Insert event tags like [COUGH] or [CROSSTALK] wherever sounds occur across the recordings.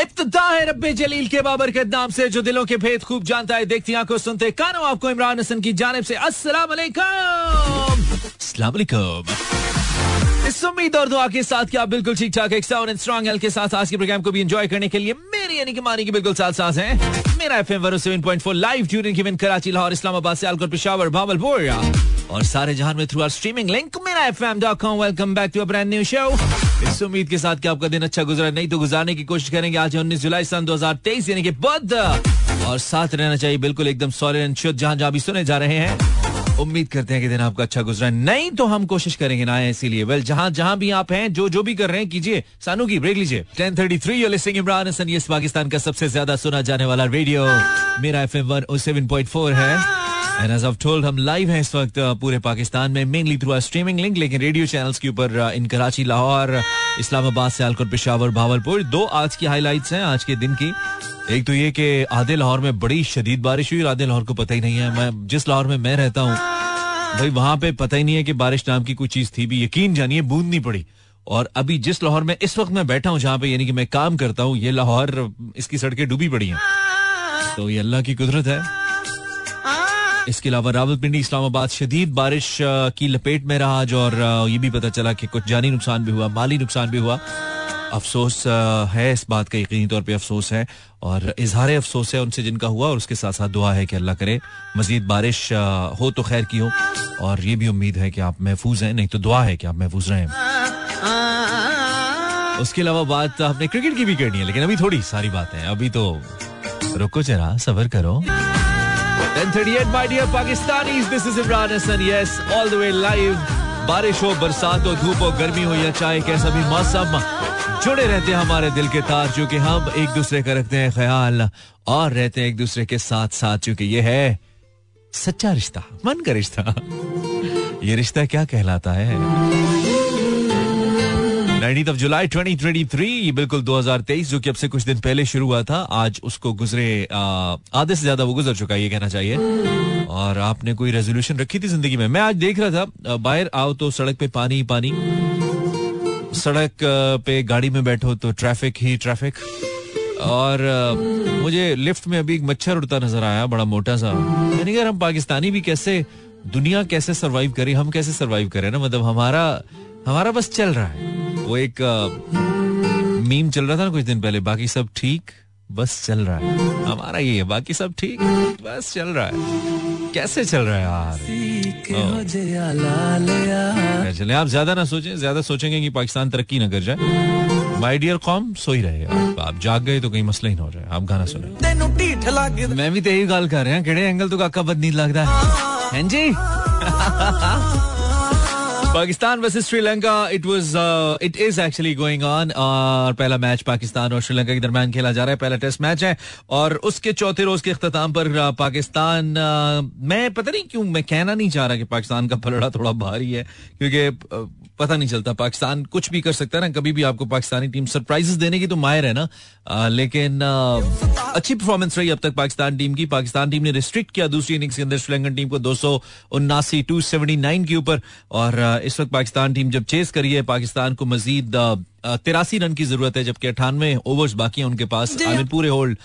इब्तदा है रब्बे जलील के बाबरकत नाम से जो दिलों के भेद खूब जानता है। देखती आँखों सुनते कानों आपको इमरान हसन की जानब से अस्सलाम वालेकुम इस उम्मीद और दुआ के साथ कि आप बिल्कुल ठीक ठाक एक साउंड एंड स्ट्रॉन्ग हेल्थ के साथ आज के प्रोग्राम को भी एंजॉय करने के लिए मेरी यानी कि मानी की बिल्कुल साथ साथ हैं। मेरा FM 107.4 live tuning given Karachi Lahore Islamabad Sialkot Peshawar Bahawalpur. और सारे जहाँ में थ्रू आर स्ट्रीमिंग लिंक मेरा welcome back to a brand new show इस उम्मीद के साथ कि आपका दिन अच्छा गुजरा, नहीं तो गुजारने की कोशिश करेंगे। आज उन्नीस जुलाई सन 2023 यानी कि बुध। और साथ रहना चाहिए, बिल्कुल एकदम सॉलिड एंड शुद्ध जहाँ जहाँ भी सुने जा रहे हैं। उम्मीद करते हैं कि दिन आपका अच्छा गुजरा। नहीं तो हम कोशिश करेंगे ना इसीलिए। वेल जहाँ जहाँ भी आप हैं, जो जो भी कर रहे हैं, कीजिए। सानू की ब्रेक लीजिए। Ten 1033 you listening Imran Hasan ये पाकिस्तान का सबसे ज़्यादा सुना जाने वाला रेडियो मेरा एफएम 107.4 है। हम लाइव हैं इस वक्त पूरे पाकिस्तान में mainly through our streaming link लेकिन रेडियो चैनल्स के ऊपर इन कराची, लाहौर, इस्लामाबाद सियालकोट पेशावर, भावलपुर, दो आज की हाइलाइट्स हैं, आज के दिन की। एक तो ये कि आधे लाहौर में बड़ी शदीद बारिश हुई और आधे लाहौर को पता ही नहीं है। मैं, जिस लाहौर में मैं रहता हूँ, भाई वहाँ पे पता ही नहीं है कि बारिश नाम की कोई चीज़ थी भी। यकीन जानिए, बूंद नहीं पड़ी। और अभी जिस लाहौर में, इस वक्त मैं बैठा हूँ, जहाँ पे यानी कि मैं काम करता हूँ, ये लाहौर, इसकी सड़कें डूबी पड़ी हैं। तो ये अल्लाह की कुदरत है। इसके अलावा रावलपिंडी, इस्लामाबाद शदीद बारिश की लपेट में रहा आज और ये भी पता चला कि कुछ जानी नुकसान भी हुआ, माली नुकसान भी हुआ। अफसोस है इस बात का यकीनी तौर पे अफसोस है और इजहार अफसोस है उनसे जिनका हुआ और उसके साथ साथ दुआ है कि अल्लाह करे, मजीद बारिश हो तो खैर की हो और ये भी उम्मीद है कि आप महफूज हैं, नहीं तो दुआ है कि आप महफूज रहें। उसके अलावा बात, आपने क्रिकेट की भी करनी है, लेकिन अभी थोड़ी सारी बातें अभी तो रुको जरा, सबर करो। 1038 my dear Pakistanis, this is Imran Hassan, yes, all the way live. बारिश हो, बरसात हो, धूप हो, गर्मी हो या चाहे कैसा भी मौसम, जुड़े रहते हैं हमारे दिल के तार चूँकि हम एक दूसरे का रखते हैं ख्याल और रहते हैं एक दूसरे के साथ साथ चूँकि ये है सच्चा रिश्ता, मन का रिश्ता। ये रिश्ता क्या कहलाता है? नाइनटीन ऑफ़ जुलाई 2023 बिल्कुल 2023 जो कि अब से कुछ दिन पहले शुरू हुआ था, आज उसको गुजरे आधे से ज़्यादा वो गुजर चुका है, ये कहना चाहिए। और आपने कोई रेजोल्यूशन रखी थी ज़िंदगी में? मैं आज देख रहा था बाहर आओ तो सड़क पे पानी ही पानी। सड़क पे गाड़ी में बैठो तो ट्रैफ़िक ही ट्रैफ़िक और मुझे लिफ्ट में अभी एक मच्छर उड़ता नज़र आया, बड़ा मोटा सा। यानी अगर हम पाकिस्तानी भी कैसे, दुनिया कैसे सरवाइव करें, हम कैसे सरवाइव करें ना? मतलब हमारा हमारा बस चल रहा है। वो एक मीम चल रहा था ना कुछ दिन पहले बाकी सब ठीक बस चल रहा है। हमारा ये है बाकी सब ठीक बस चल रहा है। कैसे चल रहा है यार? चले आप ज़्यादा ना सोचें ज़्यादा सोचेंगे कि पाकिस्तान तरक्की ना कर जाए। माय डियर कॉम सो ही रहे आप। आप जाग गए तो कहीं मसला ही ना हो जाए आप गाना सुने। मैं भी तो यही गाल कर रहा हूँ केड़े एंगल तो काका बद नींद लगता है जी? [LAUGHS] Pakistan versus Sri Lanka it was it is actually going on और पहला मैच पाकिस्तान और श्रीलंका के दरमियान खेला जा रहा है। पहला टेस्ट मैच है और उसके चौथे रोज के अख्ताम पर पाकिस्तान मैं पता नहीं क्यों मैं कहना नहीं चाह रहा कि पाकिस्तान का पलड़ा थोड़ा भारी है क्योंकि पता नहीं चलता। पाकिस्तान कुछ भी कर सकता है ना कभी भी आपको पाकिस्तानी टीम सरप्राइजेस देने की तो माहिर है ना। आ, लेकिन आ, अच्छी परफॉर्मेंस रही अब तक पाकिस्तान टीम की। पाकिस्तान टीम ने रिस्ट्रिक्ट किया दूसरी इनिंग्स के अंदर। श्रीलंकन टीम को दो सौ उन्नासी टू सेवेंटी नाइन के ऊपर और इस वक्त पाकिस्तान टीम जब चेस करी है पाकिस्तान को मजीद तिरासी रन की ज़रूरत है जबकि अठानवे ओवर्स बाकी हैं उनके पास। आई मीन पूरे hold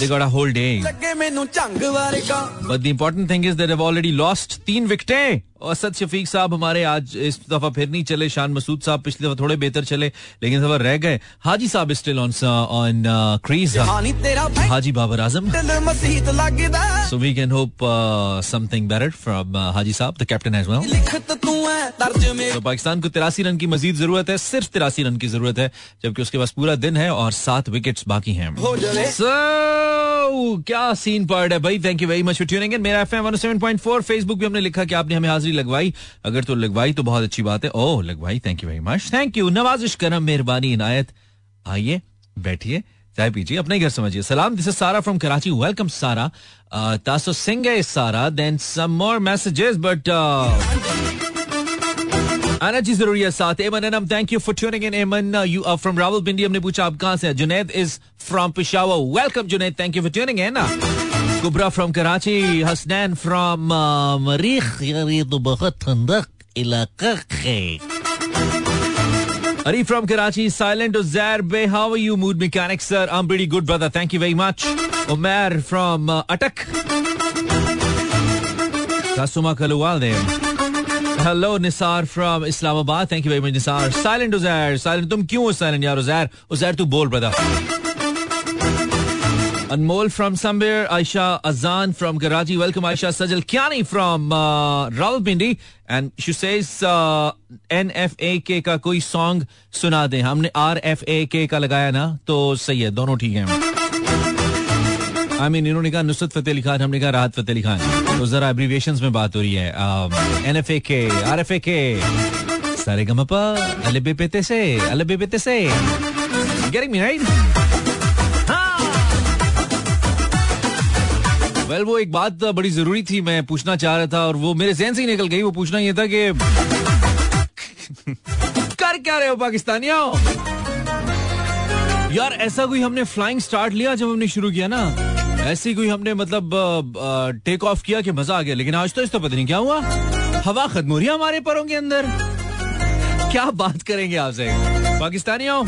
they got a whole day but the important thing is that have already lost तीन विकेटें। असद शफीक साहब हमारे आज इस दफ़ा फिर नहीं चले शान मसूद साहब पिछली दफ़ा थोड़े बेहतर चले लेकिन दफ़ा रह गए। हाजी साहब still on on crease Haji Babar Azam. So we can hope something better from Haji साहब द कैप्टन एज वेल तो पाकिस्तान को तिरासी रन की मजीद ज़रूरत है सिर्फ़ तिरासी रन की ज़रूरत है जबकि उसके पास पूरा दिन है और सात विकेट्स बाकी हैं। So, क्या सीन पार्ट है भाई? Thank you very much for tuning in मेरा एफएम 107.4 फेसबुक पे हमने लिखा कि आपने हमें हाजिरी लगवाई। अगर तो लगवाई तो बहुत अच्छी बात है। ओह लगवाई thank you very much thank you नवाजिश करम मेहरबानी इनायत। आइए बैठिए। चाय पीजिए अपने घर समझिए। सलाम this is Sara from Karachi welcome Sara तासो सिंह है Sara then some more messages but आना जी ज़रूरी है साथ Aiman Anam thank you for tuning in Aiman you are from Rawalpindi हमने पूछा आप कहाँ से Junaid is from Peshawar welcome Junaid thank you for tuning in Kubra from Karachi Hasnain from मरीख यार ये तो बहुत ठंडक इलाका है Ari from Karachi, Silent Uzair Bey. How are you, Mood Mechanic, sir? I'm pretty good, brother. Thank you very much. Omer from uh, Atak. Kasuma Kaluwal there. Hello Nisar from Islamabad thank you very much Nisar silent Uzair silent तुम क्यों silent यार उजैर उजैर तू बोल brother Anmol from somewhere Ayesha Azan from Karachi welcome Ayesha Sajal क्या from Rahul Pindi and शू N F A K का कोई song सुना दे हमने आर एफ़ ए के का लगाया ना तो सही है दोनों ठीक है आई मीन इन्होंने कहा नुसरत फतेह अली खान हमने कहा राहत फतेह अली खान। तो जरा एब्रीविएशन में बात हो रही है। एन एफ़ ए के आर एफ़ ए के सारे गमपा अलबे पेते से अलबे पेते से। Getting me right well well, वो एक बात बड़ी ज़रूरी थी मैं पूछना चाह रहा था और वो मेरे जहन से ही निकल गई। वो पूछना ये था कि कर क्या रहे हो पाकिस्तानियों? यार ऐसा कोई हमने फ्लाइंग स्टार्ट लिया जब हमने शुरू किया ना? ऐसे कोई हमने मतलब टेक ऑफ़ किया कि मज़ा आ गया? लेकिन आज तो इस तो पता नहीं क्या हुआ। हवा खत्म हो रही है हमारे परों के अंदर। क्या बात करेंगे आपसे पाकिस्तानियों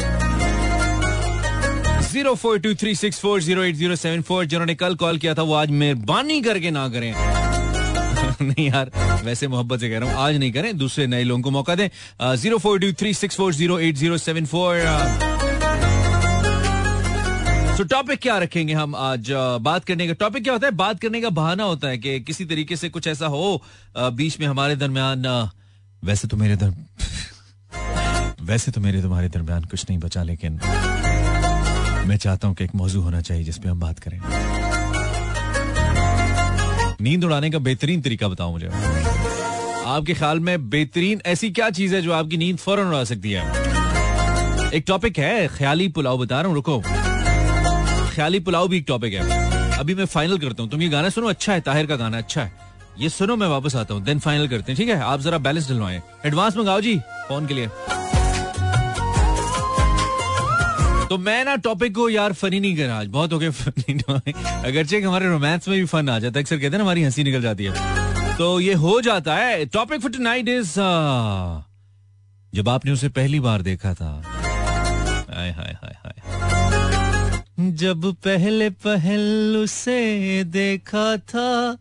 zero four two three six four zero eight zero seven four, जिन्होंने कल कॉल किया था, वो आज मेहरबानी करके ना करें। [LAUGHS] नहीं यार, वैसे मोहब्बत से कह रहा हूँ, आज नहीं करें, दूसरे नए लोगों को मौका दें। Zero four two three six four zero eight zero seven four तो टॉपिक क्या रखेंगे हम आज? बात करने का टॉपिक क्या होता है? बात करने का बहाना होता है कि किसी तरीके से कुछ ऐसा हो बीच में हमारे दरमियान वैसे तो मेरे दर वैसे तो मेरे तुम्हारे दरमियान कुछ नहीं बचा, लेकिन मैं चाहता हूँ कि एक मौजू होना चाहिए जिसपे हम बात करें। नींद उड़ाने का बेहतरीन तरीका बताओ मुझे। आपके ख्याल में बेहतरीन ऐसी क्या चीज़ है जो आपकी नींद फ़ौरन उड़ा सकती है? एक टॉपिक है, ख्याली पुलाव बता रहा हूँ, रुको। ख्याली पुलाव भी एक टॉपिक है। अभी मैं फाइनल करता हूँ। तुम ये गाना सुनो अच्छा है, ताहिर का गाना अच्छा है। ये सुनो, मैं वापस आता हूँ। देन फाइनल करते हैं, ठीक है? आप जरा बैलेंस डलवाएँ एडवांस मंगाओ जी फ़ोन के लिए। तो मैं ना टॉपिक को यार फनी नहीं करा। आज बहुत हो गए फनी अगरचे हमारे रोमांस में भी फन आ जाता है। अक्सर कहते हैं हमारी हँसी निकल जाती है। तो ये हो जाता है। टॉपिक फॉर टुनाइट इज़ जब आपने उसे पहली बार देखा था। हाय हाय हाय जब पहले पहल उसे देखा था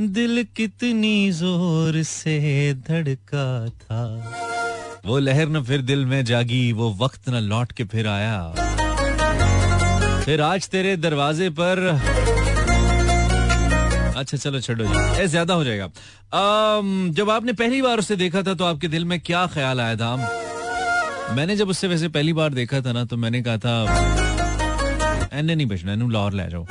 दिल कितनी ज़ोर से धड़का था। वो लहर न फिर दिल में जागी वो वक्त न लौट के फिर आया। फिर आज तेरे दरवाजे पर अच्छा चलो छोड़ो जी। ज़्यादा हो जाएगा। आम, जब आपने पहली बार उसे देखा था तो आपके दिल में क्या ख्याल आया था? मैंने जब उससे वैसे पहली बार देखा था ना तो मैंने कहा था एने नहीं बचना लाहौर ले जाओ।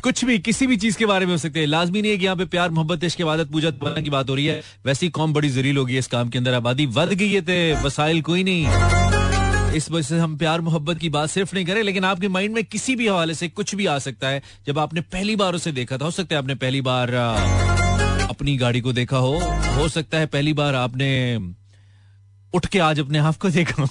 कुछ भी, किसी भी चीज़ के बारे में हो सकते हैं। लाजमी नहीं है कि यहाँ पे प्यार, मोहब्बत, इश्क, इबादत, पूजा की बात हो रही है। वैसी कौम बड़ी जरील होगी इस काम के अंदर। आबादी वध गई है वसाइल कोई नहीं। इस वजह से हम प्यार, मोहब्बत की बात सिर्फ़ नहीं करें, लेकिन आपके माइंड में किसी भी हवाले से कुछ भी आ सकता है। जब आपने पहली बार उसे देखा था हो सकता है आपने पहली बार अपनी गाड़ी को देखा हो। हो सकता है पहली बार आपने उठ के आज अपने आप को देखा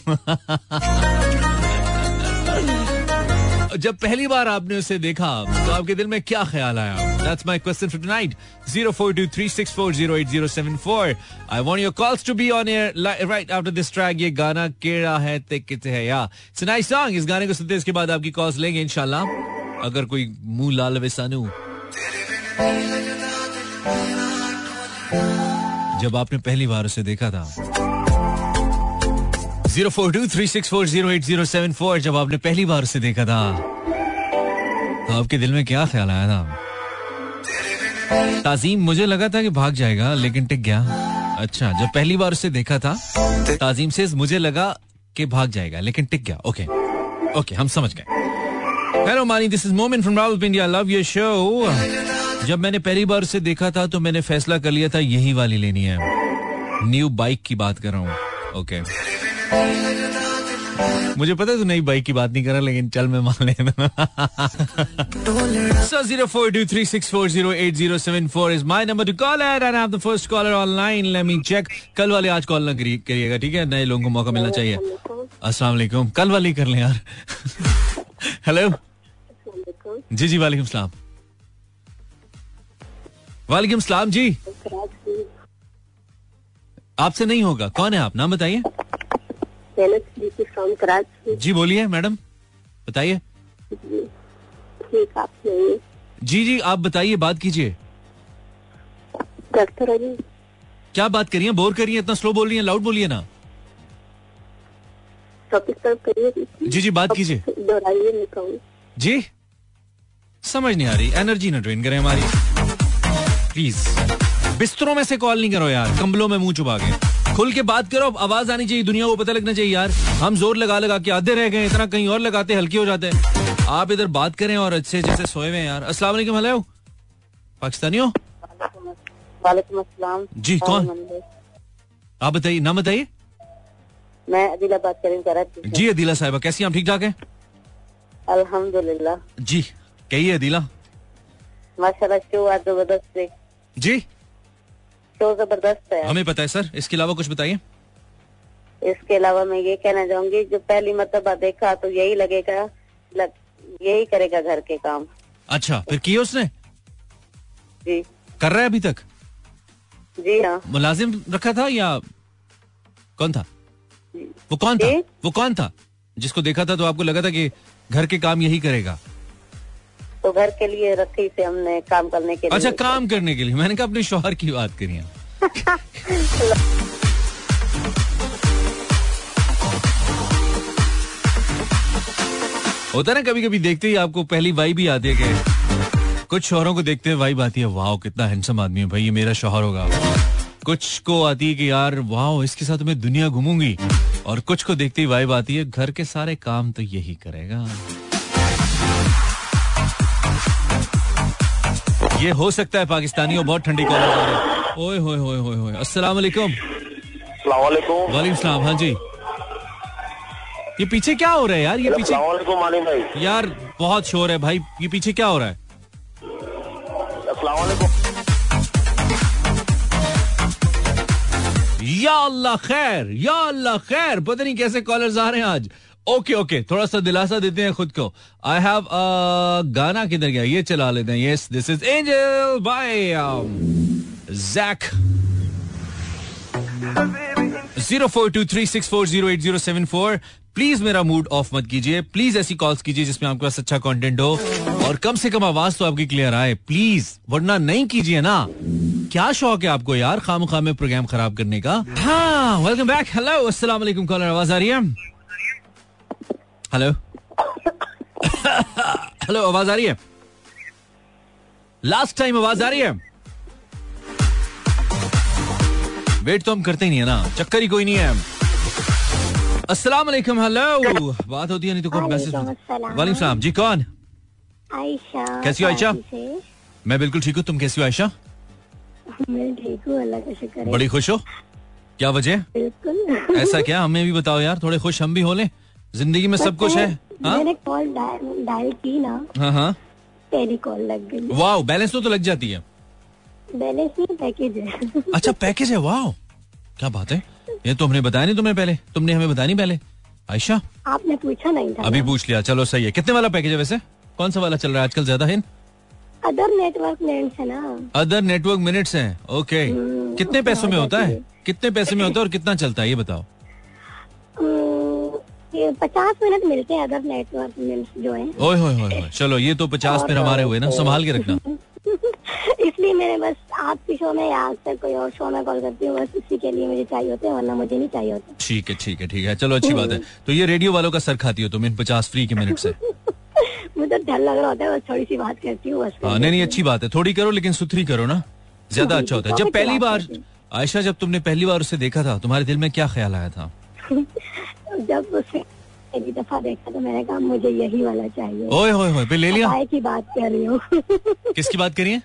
जब पहली बार आपने उसे देखा तो आपके दिल में क्या ख्याल आया That's my question for tonight. 0423640807 I want your calls to be on air right after this track. ये गाना केड़ा है, ते किते है, या It's a nice song. इस गाने को सुनते इसके बाद आपकी कॉल्स लेंगे, इंशाल्लाह अगर कोई मुँह लाल वेसानू जब आपने पहली बार उसे देखा था zero four two three six four zero eight zero seven four, जब आपने पहली बार उसे देखा था। तो आपके दिल में क्या ख्याल आया था? ताजीम, मुझे लगा था कि भाग जाएगा, लेकिन टिक गया। अच्छा जब पहली बार उसे देखा था, ताजीम से मुझे लगा कि भाग जाएगा, लेकिन टिक गया। ओके। ओके, हम समझ गए। Hello Mani this is moment from Rahul India love your show जब मैंने पहली बार उसे देखा था तो मैंने फैसला कर लिया था, यही वाली लेनी है। न्यू बाइक की बात कर रहा हूँ। Okay okay. मुझे पता है तू नई बाइक की बात नहीं कर रहा लेकिन चल मैं मान लेना three six four zero first caller online check कल वाले आज कॉल ना करिएगा, ठीक है? नए लोगों को मौका मिलना चाहिए। अस्सलाम वालेकुम। कल वाले कर लें यार। हेलो जी जी, वालेकुम सलाम। वालेकुम सलाम, जी। आपसे नहीं होगा। कौन है आप? नाम बताइए। फ्रॉम कराची जी बोलिए मैडम। बताइए। ठीक आप जी जी आप बताइए बात कीजिए। डॉक्टर क्या बात करिए बोर करिए इतना स्लो बोल रही है? लाउड बोलिए ना। टॉपिक करिए। जी जी बात कीजिए। दोहराइए जी। समझ नहीं आ रही। एनर्जी ना ड्रेन करें हमारी। प्लीज़ बिस्तरों में से कॉल नहीं करो यार। कंबलों में मुँह चुपा के। खुल के बात करो आवाज़ आनी चाहिए दुनिया को पता लगना चाहिए यार। हम ज़ोर लगा लगा के आधे रह गए इतना कहीं और लगाते हल्के हो जाते हैं। आप इधर बात करें और अच्छे जैसे सोए हुए यार। अस्सलाम वालेकुम हेलो। पाकिस्तानी हो वालेकुम अस्सलाम। जी, कौन? आप बताइए नाम बताइए। मैं अदिला बात करें जी अदीला साहिबा कैसी हैं? आप ठीक ठाक हैं? अल्हम्दुलिल्लाह। जी कहिए अदीला। माशाल्लाह शो आज ज़बरदस्त जी। शो ज़बरदस्त है। हमें पता है सर। इसके अलावा कुछ बताइए। इसके अलावा मैं ये कहना चाहूँगी जो पहली मरतबा देखा तो यही लगेगा लग, यही करेगा घर के काम। अच्छा फिर किए उसने? जी। कर रहा है अभी तक? जी हाँ। मुलाजिम रखा था या कौन था? वो कौन था? वो कौन था? जिसको देखा था तो आपको लगा था कि घर के काम यही करेगा। तो घर के लिए रखी से हमने काम करने के लिए अच्छा काम करने के लिए। मैंने कहा अपने शोहर की बात करी है होता है ना कभी कभी देखते ही आपको पहली वाई भी आती है कि कुछ शोहरों को देखते हैं वाइब आती है वाह कितना हैंडसम आदमी है भाई ये मेरा शोहर होगा। कुछ को आती है कि यार वाह इसके साथ मैं दुनिया घूमूँगी। और कुछ को देखते ही वाइब आती है घर के सारे काम तो यही करेगा। ये हो सकता है पाकिस्तानी और बहुत ठंडी कॉलर आ रहे है। ओए होए होए होए होए। अस्सलाम वालेकुम वालेकुम सलाम हाँ जी। ये पीछे क्या हो रहा है यार? ये पीछे भाई। यार बहुत शोर है भाई। ये पीछे क्या हो रहा है? अस्सलाम या अल्लाह खैर या अल्लाह खैर। पता नहीं कैसे कॉलर्स आ रहे हैं आज। ओके ओके थोड़ा सा दिलासा देते हैं खुद को। आई हैव गाना किधर गया? ये चला लेते हैं। Yes this is Angel by Jack zero four two three six four zero eight zero seven four please मेरा मूड ऑफ़ मत कीजिए। प्लीज़ ऐसी कॉल्स कीजिए जिसमें आपके पास अच्छा कंटेंट हो। और कम से कम आवाज़ तो आपकी क्लियर आए। प्लीज़ वरना नहीं कीजिए ना। क्या शौक है आपको यार खाम खाम में प्रोग्राम खराब करने का? हाँ वेलकम बैक हेलो वालेकुम कॉलर आवाज़ आ रही है? हेलो। [LAUGHS] हेलो आवाज़ आ रही है? लास्ट टाइम आवाज़ आ रही है? वेट तो हम करते ही नहीं है ना चक्कर ही कोई नहीं है। अस्सलाम वालेकुम हेलो। बात होती है नहीं तो कौन मैसेज वालेकुम सलाम जी कौन? आयशा कैसी हो आयशा? मैं बिल्कुल ठीक हूँ तुम कैसी हो आयशा? मैं ठीक हूँ अल्लाह का शुक्र बड़ी खुश हो? क्या वजह? बिल्कुल। ऐसा क्या? हमें भी बताओ यार थोड़े खुश हम भी हो ले। ज़िंदगी में सब कुछ है? हाँ? मैंने कॉल डायल की ना हाँ हाँ। कॉल लग गई। वाह बैलेंस तो, तो लग जाती है। बैलेंस नहीं पैकेज है। [LAUGHS] अच्छा पैकेज है वाह क्या बात है? ये तो हमने बताया नहीं तुम्हें पहले। तुमने हमें बताया नहीं पहले। आयशा? आपने पूछा नहीं था। अभी पूछ लिया चलो सही है। कितने वाला पैकेज है वैसे? कौन सा वाला चल रहा है आजकल ज़्यादा है अदर नेटवर्क नेम्स है ना। अदर नेटवर्क मिनट्स हैं। ओके हम्म, कितने पैसों में होता है? कितने पैसे में होता है और कितना चलता है? ये बताओ। अम्म, ये पचास मिनट मिलते हैं अदर नेटवर्क जो है। ओए होए होए चलो ये तो पचास फिर हमारे हुए ना संभाल के रखना। [LAUGHS] इसलिए मैंने बस आपके शो में या अक्सर कोई और शो में कॉल करती हूँ बस इसी के लिए मुझे चाहिए होते हैं वरना मुझे नहीं चाहिए होते। ठीक है ठीक है ठीक है। चलो अच्छी बात है। [LAUGHS] तो ये रेडियो वालों का सर खाती हो तुम इन पचास फ्री के मिनट से? [LAUGHS] मुझे तो डर लग रहा होता है बस थोड़ी सी बात करती हूँ बस। हाँ नहीं नहीं अच्छी बात है। थोड़ी करो लेकिन सुथरी करो ना। ज़्यादा अच्छा होता है। जब पहली बार आयशा जब तुमने पहली बार उसे देखा था तुम्हारे दिल में क्या ख्याल आया था? जब उसे पहली दफ़ा देखा तो मैंने कहा मुझे यही वाला चाहिए। ओए होए होए ले लिया? अबाई की बात कर रही हूँ। किसकी बात करिए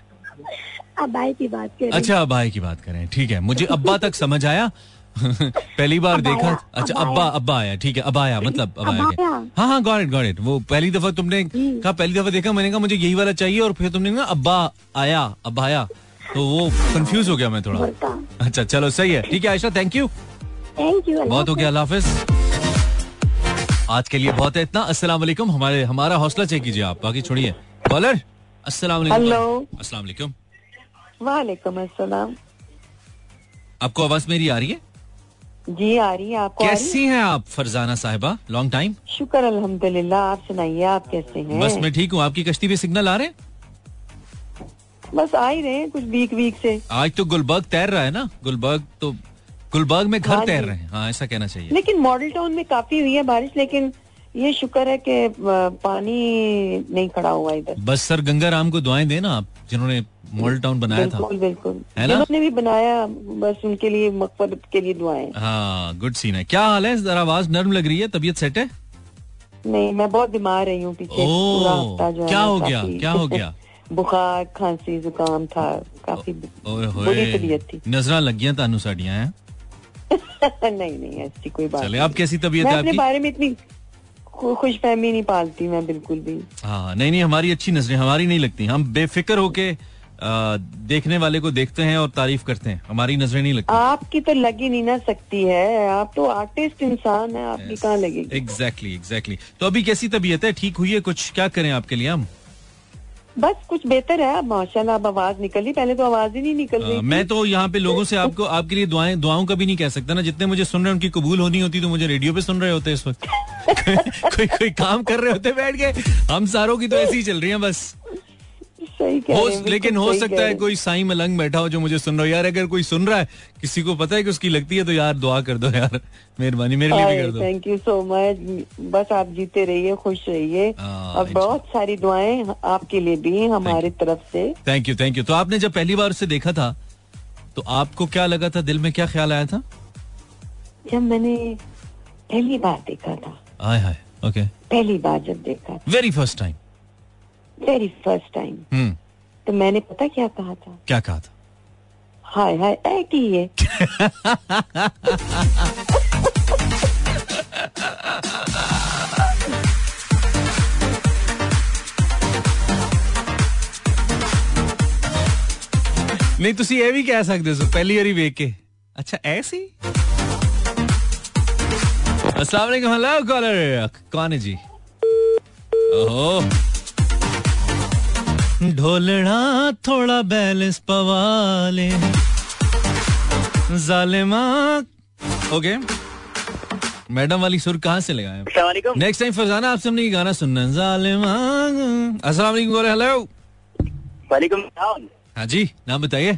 अबाई की बात कर अच्छा अब्बा की बात करें ठीक है। मुझे अब्बा तक समझ आया। पहली बार देखा। अच्छा अब्बा अब्बा आया। ठीक है अब्बा आया मतलब अब आया। हाँ हाँ गॉट इट गॉट इट वो पहली दफ़ा तुमने कहा पहली दफ़ा देखा मैंने कहा मुझे यही वाला चाहिए। और फिर तुमने कहा अब्बा आया अब्बा आया तो वो कंफ्यूज हो गया मैं थोड़ा। अच्छा चलो सही है। ठीक है Ayesha thank you thank you बहुत हो गया अल्लाह हाफिज। आज के लिए बहुत है। इतना अस्सलाम वालेकुम। हमारे हमारा हौसला चेक कीजिए आप। बाकी छोड़िए। कॉलर? अस्सलाम वालेकुम। हेलो। अस्सलाम वालेकुम। वालेकुम अस्सलाम। आपको आवाज़ मेरी आ रही है? जी आ रही है। आपको कैसी हैं आप फरजाना साहिबा? लॉन्ग टाइम शुक्र अल्हम्दुलिल्लाह। आप सुनाइए आप कैसे हैं? बस मैं ठीक हूँ। आपकी कश्ती पे सिग्नल आ रहे हैं? बस आ ही रहे हैं कुछ वीक वीक से। आज तो गुलबर्ग तैर रहा है ना। गुलबर्ग तो गुलबर्ग में घर हाँ तैर रहे हैं। हाँ ऐसा कहना चाहिए। लेकिन मॉडल टाउन में काफ़ी हुई है बारिश लेकिन ये शुक्र है कि पानी नहीं खड़ा हुआ इधर। बस सर गंगा राम को दुआएँ देना आप जिन्होंने मॉडल टाउन बनाया था। बिल्कुल बिल्कुल। है ना? जिन्होंने भी बनाया बस उनके लिए मकबरत के लिए दुआएँ। हाँ गुड सीन है। क्या हाल है? जरा आवाज़ नर्म लग रही है? तबीयत सेट है? नहीं मैं बहुत बीमार रही हूँ पीछे। जो क्या हो गया? क्या हो गया? बुखार खांसी जुकाम था काफ़ी बुरी तबीयत थी। नजरा लगियाँ तानू साड़ियाँ हैं। [LAUGHS] नहीं नहीं ऐसी कोई बात चले आप कैसी तबीयत है अपने बारे में इतनी खु- खुशफहमी नहीं पालती मैं बिल्कुल भी। हाँ नहीं नहीं हमारी अच्छी नज़रें हमारी नहीं लगती। हम बेफिक्र होके देखने वाले को देखते हैं और तारीफ़ करते हैं। हमारी नज़रें नहीं लगती। आपकी तो लगी नहीं ना सकती है। आप तो आर्टिस्ट इंसान है आपकी कहाँ लगेगी। एग्जैक्टली एग्जैक्टली तो अभी कैसी तबीयत है? ठीक हुई है कुछ? क्या करें आपके लिए हम? बस कुछ बेहतर है अब माशाल्लाह अब आवाज़ निकली। पहले तो आवाज़ ही नहीं निकल रही मैं तो यहाँ पे लोगों से [LAUGHS] आपको आपके लिए दुआएँ दुआओं का भी नहीं कह सकता ना। जितने मुझे सुन रहे हैं उनकी कबूल होनी होती तो मुझे रेडियो पे सुन रहे होते इस वक्त। [LAUGHS] कोई कोई काम कर रहे होते बैठ के। हम सारों की तो ऐसी ही चल रही है बस। सही कह हो लेकिन हो सकता है कोई साई मलंग बैठा हो जो मुझे सुन रहा हो। यार अगर कोई सुन रहा है किसी को पता है कि उसकी लगती है तो यार दुआ कर दो यार। [LAUGHS] मेहरबानी मेरे लिए भी कर दो। थैंक यू सो मच बस आप जीते रहिए खुश रहिए। हाँ, और बहुत सारी दुआएँ आपके लिए भी हमारी तरफ़ से। थैंक यू थैंक यू तो आपने जब पहली बार उसे देखा था तो आपको क्या लगा था? दिल में क्या ख्याल आया था? जब मैंने पहली बार देखा था। हाय हाय ओके पहली बार जब देखा very first time very first time हम्म तो मैंने पता क्या कहा था क्या कहा था हाय हाय ऐ की है ਨਹੀਂ ਤੁਸੀਂ ਇਹ ਵੀ ਕਹਿ ਸਕਦੇ ਹੋ ਪਹਿਲੀ ਵਾਰੀ ਵੇਖ ਕੇ ਅੱਛਾ ਐਸੀ अस्सलाम वालेकुम हेलो कॉलर कौन है जी ओहो ढोलना थोड़ा बैलेंस पवाले। जालिमा। ओके। मैडम वाली सुर कहाँ से लगाए नेक्स्ट टाइम फरजाना आपसे हमने ये गाना सुनना है। जालिमा। अस्सलाम वालेकुम हेलो वालेकुम हाँ जी नाम बताइए।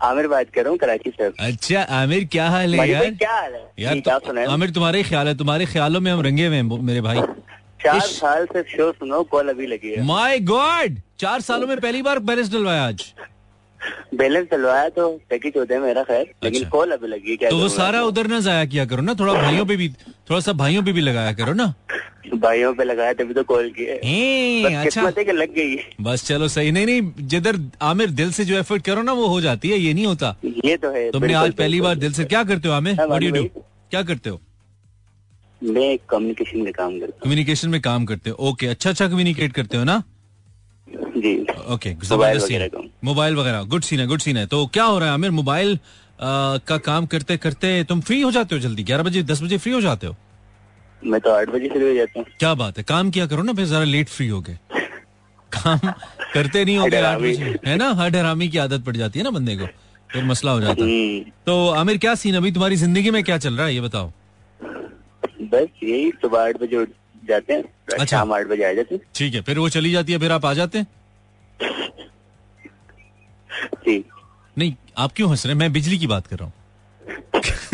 आमिर बात कर रहा हूँ कराची से। अच्छा आमिर क्या हाल है यार? क्या हाल है? यार तो, आमिर तुम्हारे ख्याल है तुम्हारे ख्यालों में हम रंगे हुए हैं मेरे भाई। चार साल से शो सुनो कॉल अभी लगी है। माय गॉड चार सालों में पहली बार बैलेंस डलवाया आज। बैलेंस चलवाया तो पैकेज होते हैं मेरा खैर अच्छा। लेकिन। कॉल अभी लगी क्या तो वो सारा उधर ना जाया किया करो ना थोड़ा भाइयों पे भी थोड़ा सा भाइयों पे भी लगाया करो ना। भाइयों पे लगाया तभी तो कॉल किए अच्छा। है कि लग गई बस चलो सही नहीं नहीं जिधर आमिर दिल से जो एफर्ट करो ना वो हो जाती है ये नहीं होता। ये तो है तुमने आज पहली बार दिल से क्या करते हो आमिर? क्या करते हो? मैं कम्युनिकेशन का काम करता कम्युनिकेशन में काम करते हो। ओके अच्छा अच्छा कम्युनिकेट करते हो ना? जी। ओके मोबाइल वगैरह गुड सीन है गुड सीन है। तो क्या हो रहा है आमिर? मोबाइल का काम करते करते तुम फ्री हो जाते हो जल्दी? ग्यारह बजे दस बजे फ्री हो जाते हो? मैं तो आठ बजे शुरू हो जाता हूँ। क्या बात है? काम किया करो ना फिर जरा लेट फ्री हो गए। काम करते नहीं हो गए आठ बजे। है ना? हर हरामी की आदत पड़ जाती है ना बंदे को। फिर मसला हो जाता है। हम्म, तो आमिर क्या सीन अभी तुम्हारी ज़िंदगी में क्या चल रहा है? ये बताओ। बस यही सुबह आठ बजे उठ जाते हैं अच्छा। शाम आठ बजे आ जाते हैं। ठीक है फिर वो चली जाती है फिर आप आ जाते हैं? ठीक नहीं आप क्यों हंस रहे हैं? मैं बिजली की बात कर रहा हूँ।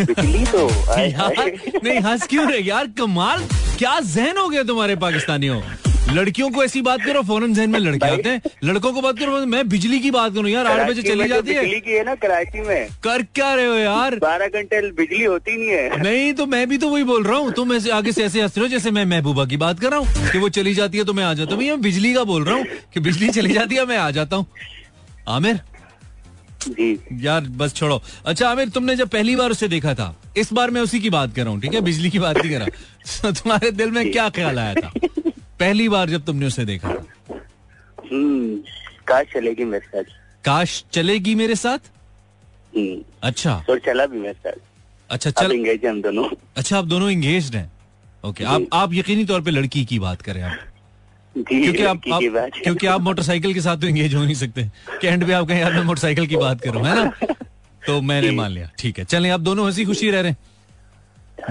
बिजली तो [LAUGHS] यार नहीं हंस क्यों रहे? यार कमाल! क्या जहन हो गया तुम्हारे पाकिस्तानियों? लड़कियों को ऐसी बात करो फ़ौरन जहन में लड़के आते हैं। लड़कों को बात करो मैं बिजली की बात करूँ यार आठ बजे चली जाती है। बिजली की है ना कराची में। कर क्या रहे हो यार? बारह घंटे बिजली होती नहीं है। नहीं तो मैं भी तो वही बोल रहा हूँ। तुम ऐसे आगे से ऐसे हंस रहे हो जैसे मैं महबूबा की बात कर रहा हूँ कि वो चली जाती है तो मैं आ जाता हूँ। मैं बिजली का बोल रहा हूँ कि बिजली चली जाती है मैं आ जाता हूँ। आमिर? जी। यार बस छोड़ो। अच्छा आमिर तुमने जब पहली बार उसे देखा था इस बार मैं उसी की बात कर रहा हूँ ठीक है? बिजली की बात नहीं कर रहा [LAUGHS] तुम्हारे दिल में क्या ख्याल आया था? पहली बार जब तुमने उसे देखा? हम्म काश चलेगी मेरे साथ। काश चलेगी मेरे साथ? हम्म। अच्छा। और चला भी मेरे साथ। अच्छा चल। इंगेज हम दोनों। अच्छा आप दोनों इंगेज हैं? ओके आप आप यकीनी तौर पे लड़की की बात करें आप। क्योंकि आप, आप क्योंकि आप मोटरसाइकिल के साथ तो एंगेज हो नहीं सकते। कि एंड पे आप कहें यार मैं मोटरसाइकिल की बात करूँ है ना? तो मैंने मान लिया। ठीक है चलें आप दोनों हँसी खुशी रह रहे हैं।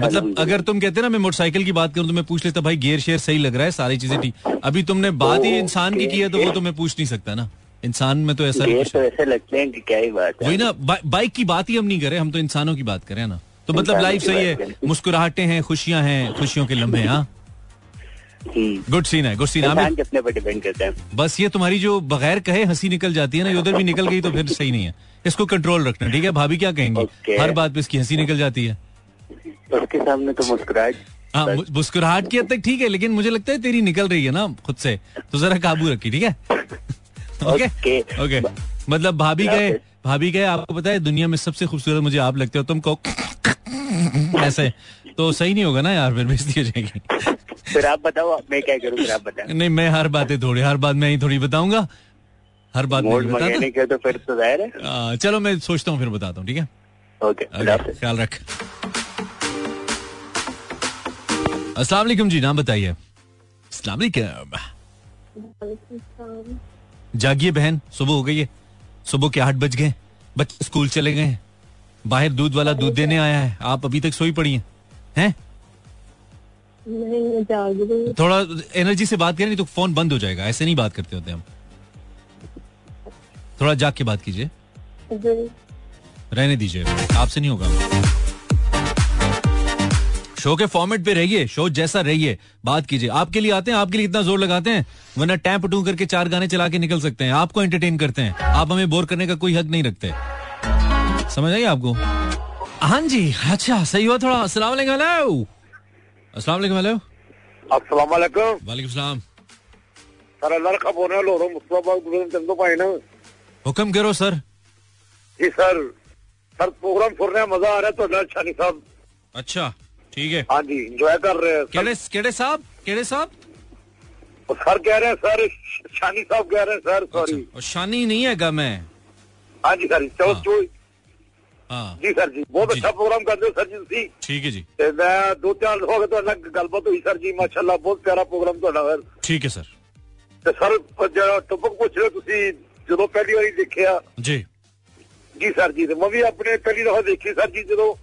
मतलब अगर तुम कहते ना मैं मोटरसाइकिल की बात करूँ तो मैं पूछ लेता भाई गियर शेयर सही लग रहा है? सारी चीज़ें ठीक अभी तुमने बात ही इंसान की की है तो वो तो मैं पूछ नहीं सकता ना। इंसान में तो ऐसा तो है। ऐसे लगते हैं कि क्या ही बात है। वही ना बा, बाइक की बात ही हम नहीं करें हम तो इंसानों की बात करें ना? तो मतलब लाइफ सही है करें। मुस्कुराहटें हैं खुशियाँ हैं खुशियों के लम्हे हाँ? हम्म। गुड सीन है गुड सीन इंसान आमिर। अपने पर डिपेंड करते हैं? बस ये तुम्हारी जो बगैर कहे हँसी निकल जाती है ना उधर भी निकल गई तो फिर सही नहीं है। इसको कंट्रोल रखना ठीक है? भाभी क्या कहेंगे? हर बात पे इसकी हँसी निकल जाती है। उसके सामने तो मुस्कुराहट [LAUGHS] हाँ मुस्कुराहट की हद तक ठीक है लेकिन मुझे लगता है तेरी निकल रही है ना खुद से। तो जरा काबू रखी ठीक है? [LAUGHS] ओके? ओके। मतलब भाभी गए भाभी गए आपको पता है दुनिया में सबसे खूबसूरत मुझे आप लगते हो तुम को [LAUGHS] ऐसे। तो सही नहीं होगा ना यार फिर बेइज्जती हो जाएगी। फिर आप बताओ मैं क्या करूँ फिर आप बताओ। नहीं मैं हर बातें थोड़ी हर बात मैं ही थोड़ी बताऊँगा। हर बात नहीं है तो फिर तो ज़ाहिर है। चलो मैं सोचता हूँ फिर बताता हूँ ठीक है? ओके। ख्याल रख। अस्सलाम वालेकुम जी नाम बताइए। अस्सलाम वालेकुम जागिए बहन सुबह हो गई है। सुबह के आठ बज गए। बच्चे स्कूल चले गए। बाहर दूध वाला दूध देने आया है। आप अभी तक सोई पड़ी हैं? हैं? नहीं मैं जाग रही। थोड़ा एनर्जी से बात करें नहीं तो फ़ोन बंद हो जाएगा। ऐसे नहीं बात करते होते हम। थोड़ा जाग के बात कीजिए। रहने दीजिए। आपसे नहीं होगा। शो के फॉर्मेट पे रहिए शो जैसा रहिए बात कीजिए। आपके लिए आते हैं आपके लिए इतना ज़ोर लगाते हैं वरना टैप टू करके चार गाने चला के निकल सकते हैं। आपको एंटरटेन करते हैं। आप हमें बोर करने का कोई हक नहीं रखते। समझ आई आपको? हाँ जी अच्छा सही हुआ थोड़ा। अस्सलाम वालेकुम अस्सलाम वालेकुम अस्सलाम वालेकुम। वालेकुम सलाम। सर अल्लाह का बोल रहा लोरो मुस्तफ़ा चंदो भाई ना। हुक्म करो सर। जी सर। सर प्रोग्राम सुन रहे हैं मज़ा आ रहा है तो शानी साहब। अच्छा। ठीक है हाँ जी इंजॉय कर रहे हैं सर, केड़े केड़े साहब केड़े साहब सर कह रहे हैं सर शानी साहब कह रहे हैं सर सॉरी अच्छा, और शानी नहीं है मैं हाँ जी सर चलो हाँ। जो हाँ जी सर जी बहुत जी। अच्छा प्रोग्राम करते हो सर जी ਤੁਸੀਂ ठीक है जी ਤੇ ਮੈਂ ਦੋ ਚਾਰ ਹੋ ਗਏ ਤੁਹਾਡੇ ਨਾਲ ਗੱਲਬਾਤ ਹੋਈ ਸਰ ਜੀ ਮਾਸ਼ਾਅੱਲਾ ਬਹੁਤ ਪਿਆਰਾ ਪ੍ਰੋਗਰਾਮ ਤੁਹਾਡਾ ਸਰ ठीक है सर ਤੇ ਸਰ ਜਿਹੜਾ ਟੌਪਿਕ ਪੁੱਛ ਰਹੇ ਹੋ ਤੁਸੀਂ ਜਦੋਂ ਪਹਿਲੀ ਵਾਰੀ ਦੇਖਿਆ जी ਜੀ ਸਰ ਜੀ ਤੇ ਮੈਂ ਵੀ ਆਪਣੇ ਪਹਿਲੀ ਦਫਾ ਦੇਖੀ ਸਰ ਜੀ ਜਦੋਂ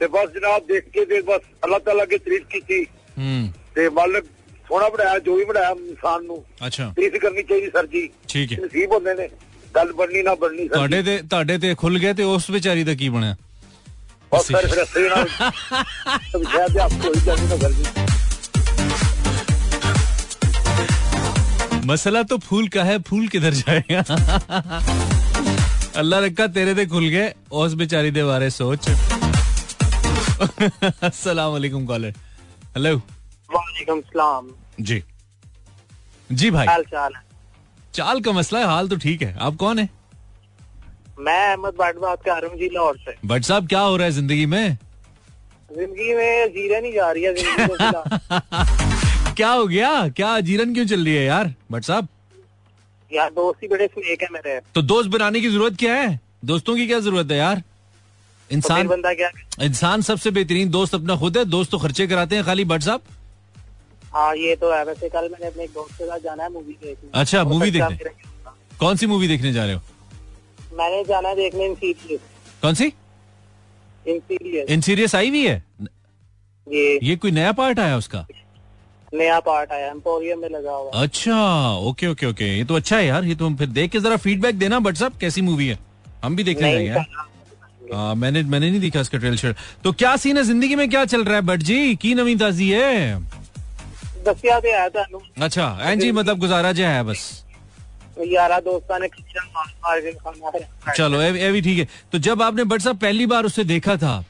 ਤੇ ਬਸ ਜਨਾਬ ਦੇਖ ਕੇ ਤੇ ਬਸ ਅੱਲਾਹ ਤਾਲਾ ਅੱਗੇ ਤਾਰੀਫ ਕੀਤੀ हम्म ਤੇ ਮਾਲਕ ਸੋਹਣਾ ਬਣਾਇਆ ਜੋ ਵੀ ਬਣਾਇਆ ਇਨਸਾਨ ਨੂੰ अच्छा ਤਾਰੀਫ ਕਰਨੀ ਚਾਹੀਦੀ ਸਰ ਜੀ ਠੀਕ ਹੈ ਨਸੀਬ ਹੁੰਦੇ ਨੇ ਗੱਲ ਬਣਨੀ ਨਾ ਬਣਨੀ ਸਰ ਤੁਹਾਡੇ ਜੀ। ਤੇ ਤੁਹਾਡੇ ਤੇ ਖੁੱਲ ਗਏ ਤੇ ਉਸ ਵਿਚਾਰੀ ਦਾ ਕੀ ਬਣਿਆ ਬਸ ਸਰ ਫਿਰ ਅਸੇ ਨਾਲ ਸਮਝਿਆ ਤੇ ਆਪ ਕੋਈ ਗੱਲ ਨਾ ਸਰ ਜੀ मसला तो फूल का है फूल किधर जाएगा अल्लाह रखा तेरे ते खुल गए उस बेचारी दे बारे सोच अस्सलाम वालेकुम कॉलर हेलो वालेकुम सलाम जी। जी भाई। हाल चाल है? चाल का मसला है हाल तो ठीक है। आप कौन है? मैं अहमद भट्ट बात कर रहा हूँ जी लाहौर से। भट्ट साहब क्या हो रहा है ज़िंदगी में? ज़िंदगी में जीरे नहीं जा रही है ज़िंदगी [LAUGHS] क्या हो गया? क्या जीरन क्यों चल रही है यार भट्ट साहब? यार दोस्त ही बड़े स्नेक है मेरे। तो दोस्त बनाने की ज़रूरत क्या है? दोस्तों की क्या ज़रूरत है यार? तो इंसान बंदा क्या? इंसान सबसे बेहतरीन दोस्त अपना खुद है दोस्त तो खर्चे कराते हैं खाली भट्ट साहब? हाँ ये तो है। वैसे कल मैंने अपने एक दोस्त के साथ जाना है मूवी देखने। अच्छा, मूवी अच्छा देखने। कौन सी मूवी देखने जा रहे हो? मैंने जाना है देखने इंसीरियस कौन सी? इंसीरियस इन सीरियस आई हुई है? ये ये कोई नया पार्ट आया उसका? नया पार्ट आया एम्पोरियम में लगा हुआ अच्छा ओके ओके ओके ये तो अच्छा है यार ये तो फिर देख के जरा फीडबैक देना भट्ट साहब कैसी मूवी है? हम भी देखने जाएँगे हाँ, मैंने मैंने नहीं देखा इसका ट्रेलर तो क्या सीन है? ज़िंदगी में क्या चल रहा है? भट्ट जी की नवी ताजी है? दसिया आया था अच्छा एन जी मतलब गुजारा जो है बस। चलो ये भी ठीक है। तो जब आपने बट साहब पहली बार उसे देखा था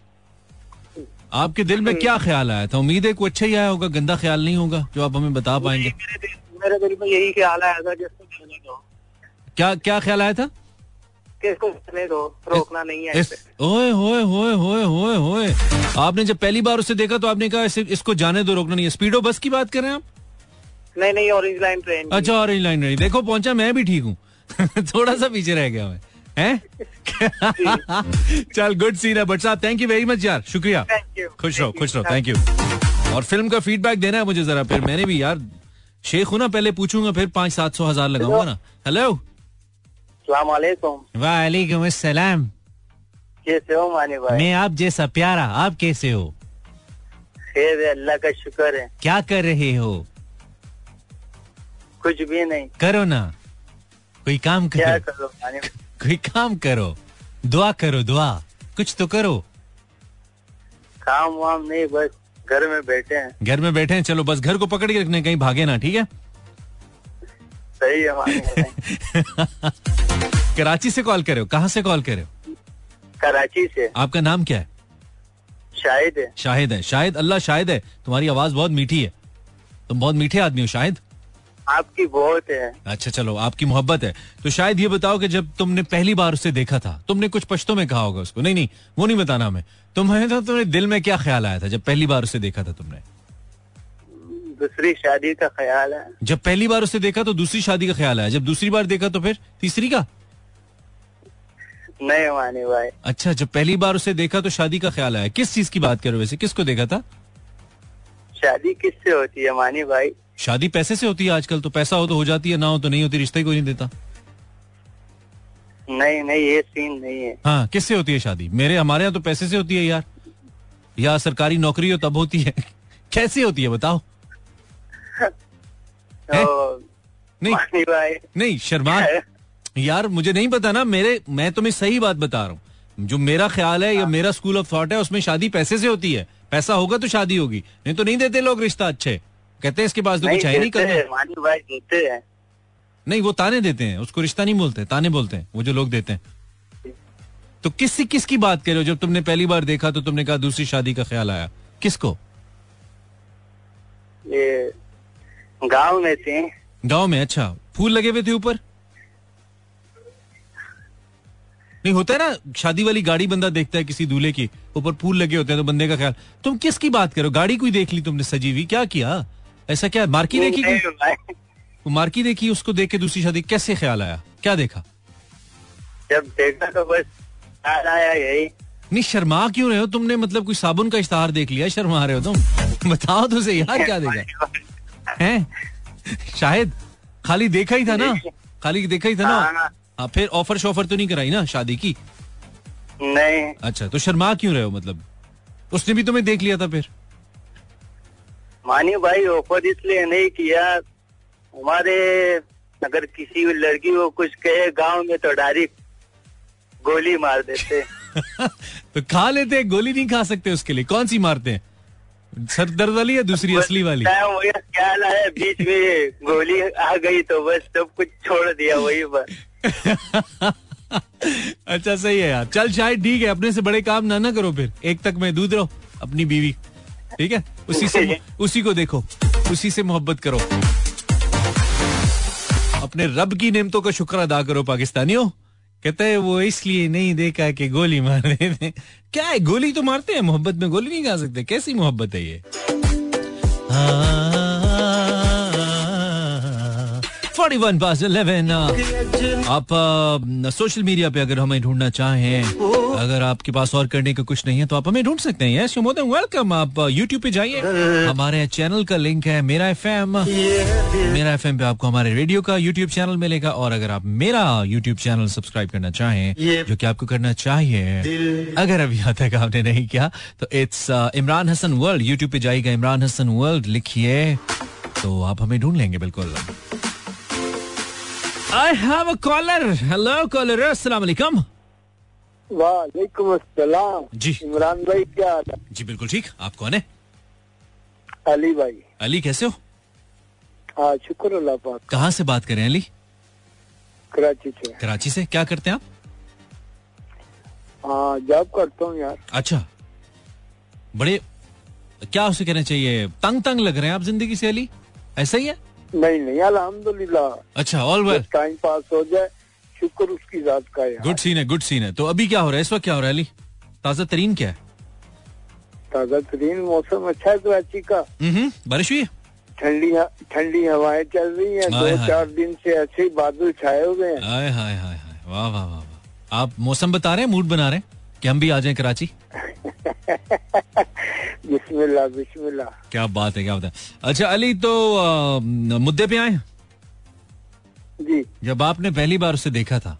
आपके दिल में क्या ख्याल आया था? उम्मीद है कोई अच्छा ही आया होगा गंदा ख्याल नहीं होगा जो आप हमें बता पाएँगे। मेरे दिल मेरे दिल में यही ख्याल आया था क्या क्या ख्याल आया था? कि इसको जाने दो रोकना नहीं है इस, ओए होए होए होए होए होए आपने जब पहली बार उसे देखा तो आपने कहा इसे, इसको जाने दो रोकना नहीं है। स्पीडो बस की बात कर रहे हैं आप? नहीं नहीं ऑरेंज लाइन ट्रेन अच्छा ऑरेंज लाइन रही देखो पहुँचा मैं भी ठीक हूँ। [LAUGHS] थोड़ा सा पीछे रह गया मैं। हैं? [LAUGHS] चल गुड सीन है बट साहब। थैंक यू वेरी मच यार। शुक्रिया। खुश रहो खुश रहो। थैंक यू और फ़िल्म का फीडबैक देना है मुझे जरा फिर। मैंने भी यार शेख हूँ ना पहले पूछूँगा फिर पाँच सात सौ हज़ार लगाऊँगा ना। हेलो वालेकुम कैसे हो मानी भाई? मैं आप जैसा प्यारा आप कैसे हो? खैर अल्लाह का शुक्र है। क्या कर रहे हो? कुछ भी नहीं। करो ना। कोई काम करो। क्या करो कोई काम करो। दुआ करो दुआ। कुछ तो करो। काम वाम नहीं बस घर में बैठे हैं। घर में बैठे हैं चलो बस घर को पकड़ के रखने कहीं भागे ना ठीक है? सही है [LAUGHS] कराची से कॉल करे हो? कहाँ से कॉल करे हो? कराची से। आपका नाम क्या है? शायद है। शाहिद है। शायद अल्लाह शायद है। तुम्हारी आवाज़ बहुत मीठी है। तुम बहुत मीठे आदमी हो शायद आपकी बहुत है। अच्छा चलो आपकी मोहब्बत है। तो शायद ये बताओ कि जब तुमने पहली बार उसे देखा था तुमने कुछ पश्तों में कहा होगा उसको? नहीं नहीं वो नहीं बताना हमें। तुम्हें तो तुम्हारे दिल में क्या ख्याल आया था जब पहली बार उसे देखा था तुमने? दूसरी शादी का ख्याल है। जब पहली बार उसे देखा तो दूसरी शादी का ख्याल आया। जब दूसरी बार देखा तो फिर तीसरी का? नहीं मानी भाई। अच्छा जब पहली बार उसे देखा तो शादी का ख्याल आया। किस चीज़ की बात करो वैसे? किसको देखा था? शादी किससे होती है मानी भाई? शादी पैसे से होती है आजकल तो पैसा हो तो हो जाती है ना हो तो नहीं होती रिश्ता कोई नहीं देता। नहीं नहीं ये सीन नहीं है। हाँ किससे होती है शादी? मेरे हमारे यहाँ तो पैसे से होती है यार। या सरकारी नौकरी हो तब होती है। [LAUGHS] कैसे होती है बताओ? [LAUGHS] तो नहीं। नहीं शर्मा [LAUGHS] यार मुझे नहीं पता ना मेरे मैं तुम्हें सही बात बता रहा हूँ। जो मेरा ख्याल है या मेरा स्कूल ऑफ़ थॉट है उसमें शादी पैसे से होती है। पैसा होगा तो शादी होगी नहीं तो नहीं देते लोग रिश्ता अच्छे। कहते हैं इसके पास तो कुछ है नहीं करना। हैं, हैं। नहीं वो ताने देते हैं उसको रिश्ता नहीं बोलते ताने बोलते हैं वो जो लोग देते हैं। तो किससी किसकी बात कर? रहे हो जब तुमने पहली बार देखा तो तुमने कहा दूसरी शादी का ख्याल आया। किसको? गाँव में थे। गाँव में अच्छा। फूल लगे हुए थे ऊपर? नहीं होता है ना शादी वाली गाड़ी बंदा देखता है किसी दूल्हे की ऊपर फूल लगे होते हैं तो बंदे का ख्याल। तुम किसकी बात करो? गाड़ी कोई देख ली तुमने सजी हुई क्या किया? ऐसा क्या मार्की देखी कोई? वो मार्की देखी उसको देख के दूसरी शादी कैसे ख्याल आया? क्या देखा? जब देखा तो बस आया यही। नहीं शर्मा क्यों रहे हो तुमने? मतलब कोई साबुन का इश्तहार देख लिया शर्मा रहे हो तुम? [LAUGHS] बताओ तो सही यार क्या देखा? [LAUGHS] हैं? शायद खाली देखा ही था ना? खाली देखा ही था ना? हाँ। हाँ फिर ऑफ़र शॉफर तो नहीं कराई ना शादी की? नहीं। अच्छा तो शर्मा क्यों रहे हो मतलब? उसने भी तुम्हें देख लिया था फिर? मानी भाई ऑफ़र इसलिए नहीं किया। हमारे अगर किसी लड़की को कुछ कहे गाँव में तो डायरेक्ट गोली मार देते। [LAUGHS] तो खा लेते गोली नहीं खा सकते उसके लिए। कौन सी मारते हैं? सर दर्द वाली या दूसरी असली वाली? ख्याल आया बीच में गोली आ गई तो बस सब कुछ छोड़ दिया वही पर [LAUGHS] अच्छा सही है यार। चल शायद ठीक है। अपने से बड़े काम ना ना करो फिर। एक तक मैं दूध रहो अपनी बीवी। ठीक है? उसी से उसी को देखो। उसी से मोहब्बत करो। अपने रब की नेमतों का शुक्र अदा करो पाकिस्तानियों। कहते हैं वो इसलिए नहीं देखा कि गोली मार रहे थे क्या है? गोली तो मारते हैं। मोहब्बत में गोली नहीं खा सकते। कैसी मोहब्बत है ये? फोर्टी वन पास इलेवन आप सोशल मीडिया पे अगर हमें ढूंढना चाहें, अगर आपके पास और करने का कुछ नहीं है तो आप हमें ढूंढ सकते हैं। यस यू वेलकम आप यूट्यूब पे जाइए। हमारे चैनल का लिंक है मेरा एफएम मेरा एफएम पे आपको हमारे रेडियो का यूट्यूब चैनल मिलेगा। और अगर आप मेरा यूट्यूब चैनल सब्सक्राइब करना चाहें, जो कि आपको करना चाहिए, अगर अभी तक आपने नहीं किया तो it's Imran Hasan world YouTube पे जाइएगा इमरान हसन वर्ल्ड लिखिए तो आप हमें ढूंढ लेंगे, बिल्कुल। I have a caller hello caller अस्सलाम वालेकुम वालेकुम अस्सलाम जी। इमरान भाई क्या हाल है? जी बिल्कुल ठीक। आप कौन है? अली भाई। अली कैसे हो? हाँ शुक्र अल्लाह पाक। कहाँ से बात कर रहे हैं अली? कराची से। कराची से। क्या करते हैं आप? हाँ जॉब करता हूँ यार। अच्छा। बड़े क्या उसे कहना चाहिए? तंग तंग लग रहे हैं आप ज़िंदगी से अली? ऐसा ही है? नहीं नहीं अल्हम्दुलिल्लाह। अच्छा ऑल वेल टाइम पास हो जाए शुक्र उसकी जात का है। गुड सीन है गुड सीन है। तो अभी क्या हो रहा है? इस वक्त क्या हो रहा है अली? ताज़ा तरीन क्या है? ताज़ा तरीन मौसम अच्छा है कराची का। हम्म, बारिश हुई है? ठंडी ठंडी हवाएँ चल रही हैं। दो चार दिन से ऐसे ही बादल छाए हुए हैं। हाय हाय हाय हाय। वाह वाह वाह वाह। आप मौसम बता रहे हैं मूड बना रहे हैं? कि हम भी आ जाएँ कराची? [LAUGHS] बिस्मिल्लाह बिस्मिल्लाह। क्या बात है क्या बात है। अच्छा अली तो अ, मुद्दे पे आए? जी। जब आपने पहली बार उसे देखा था।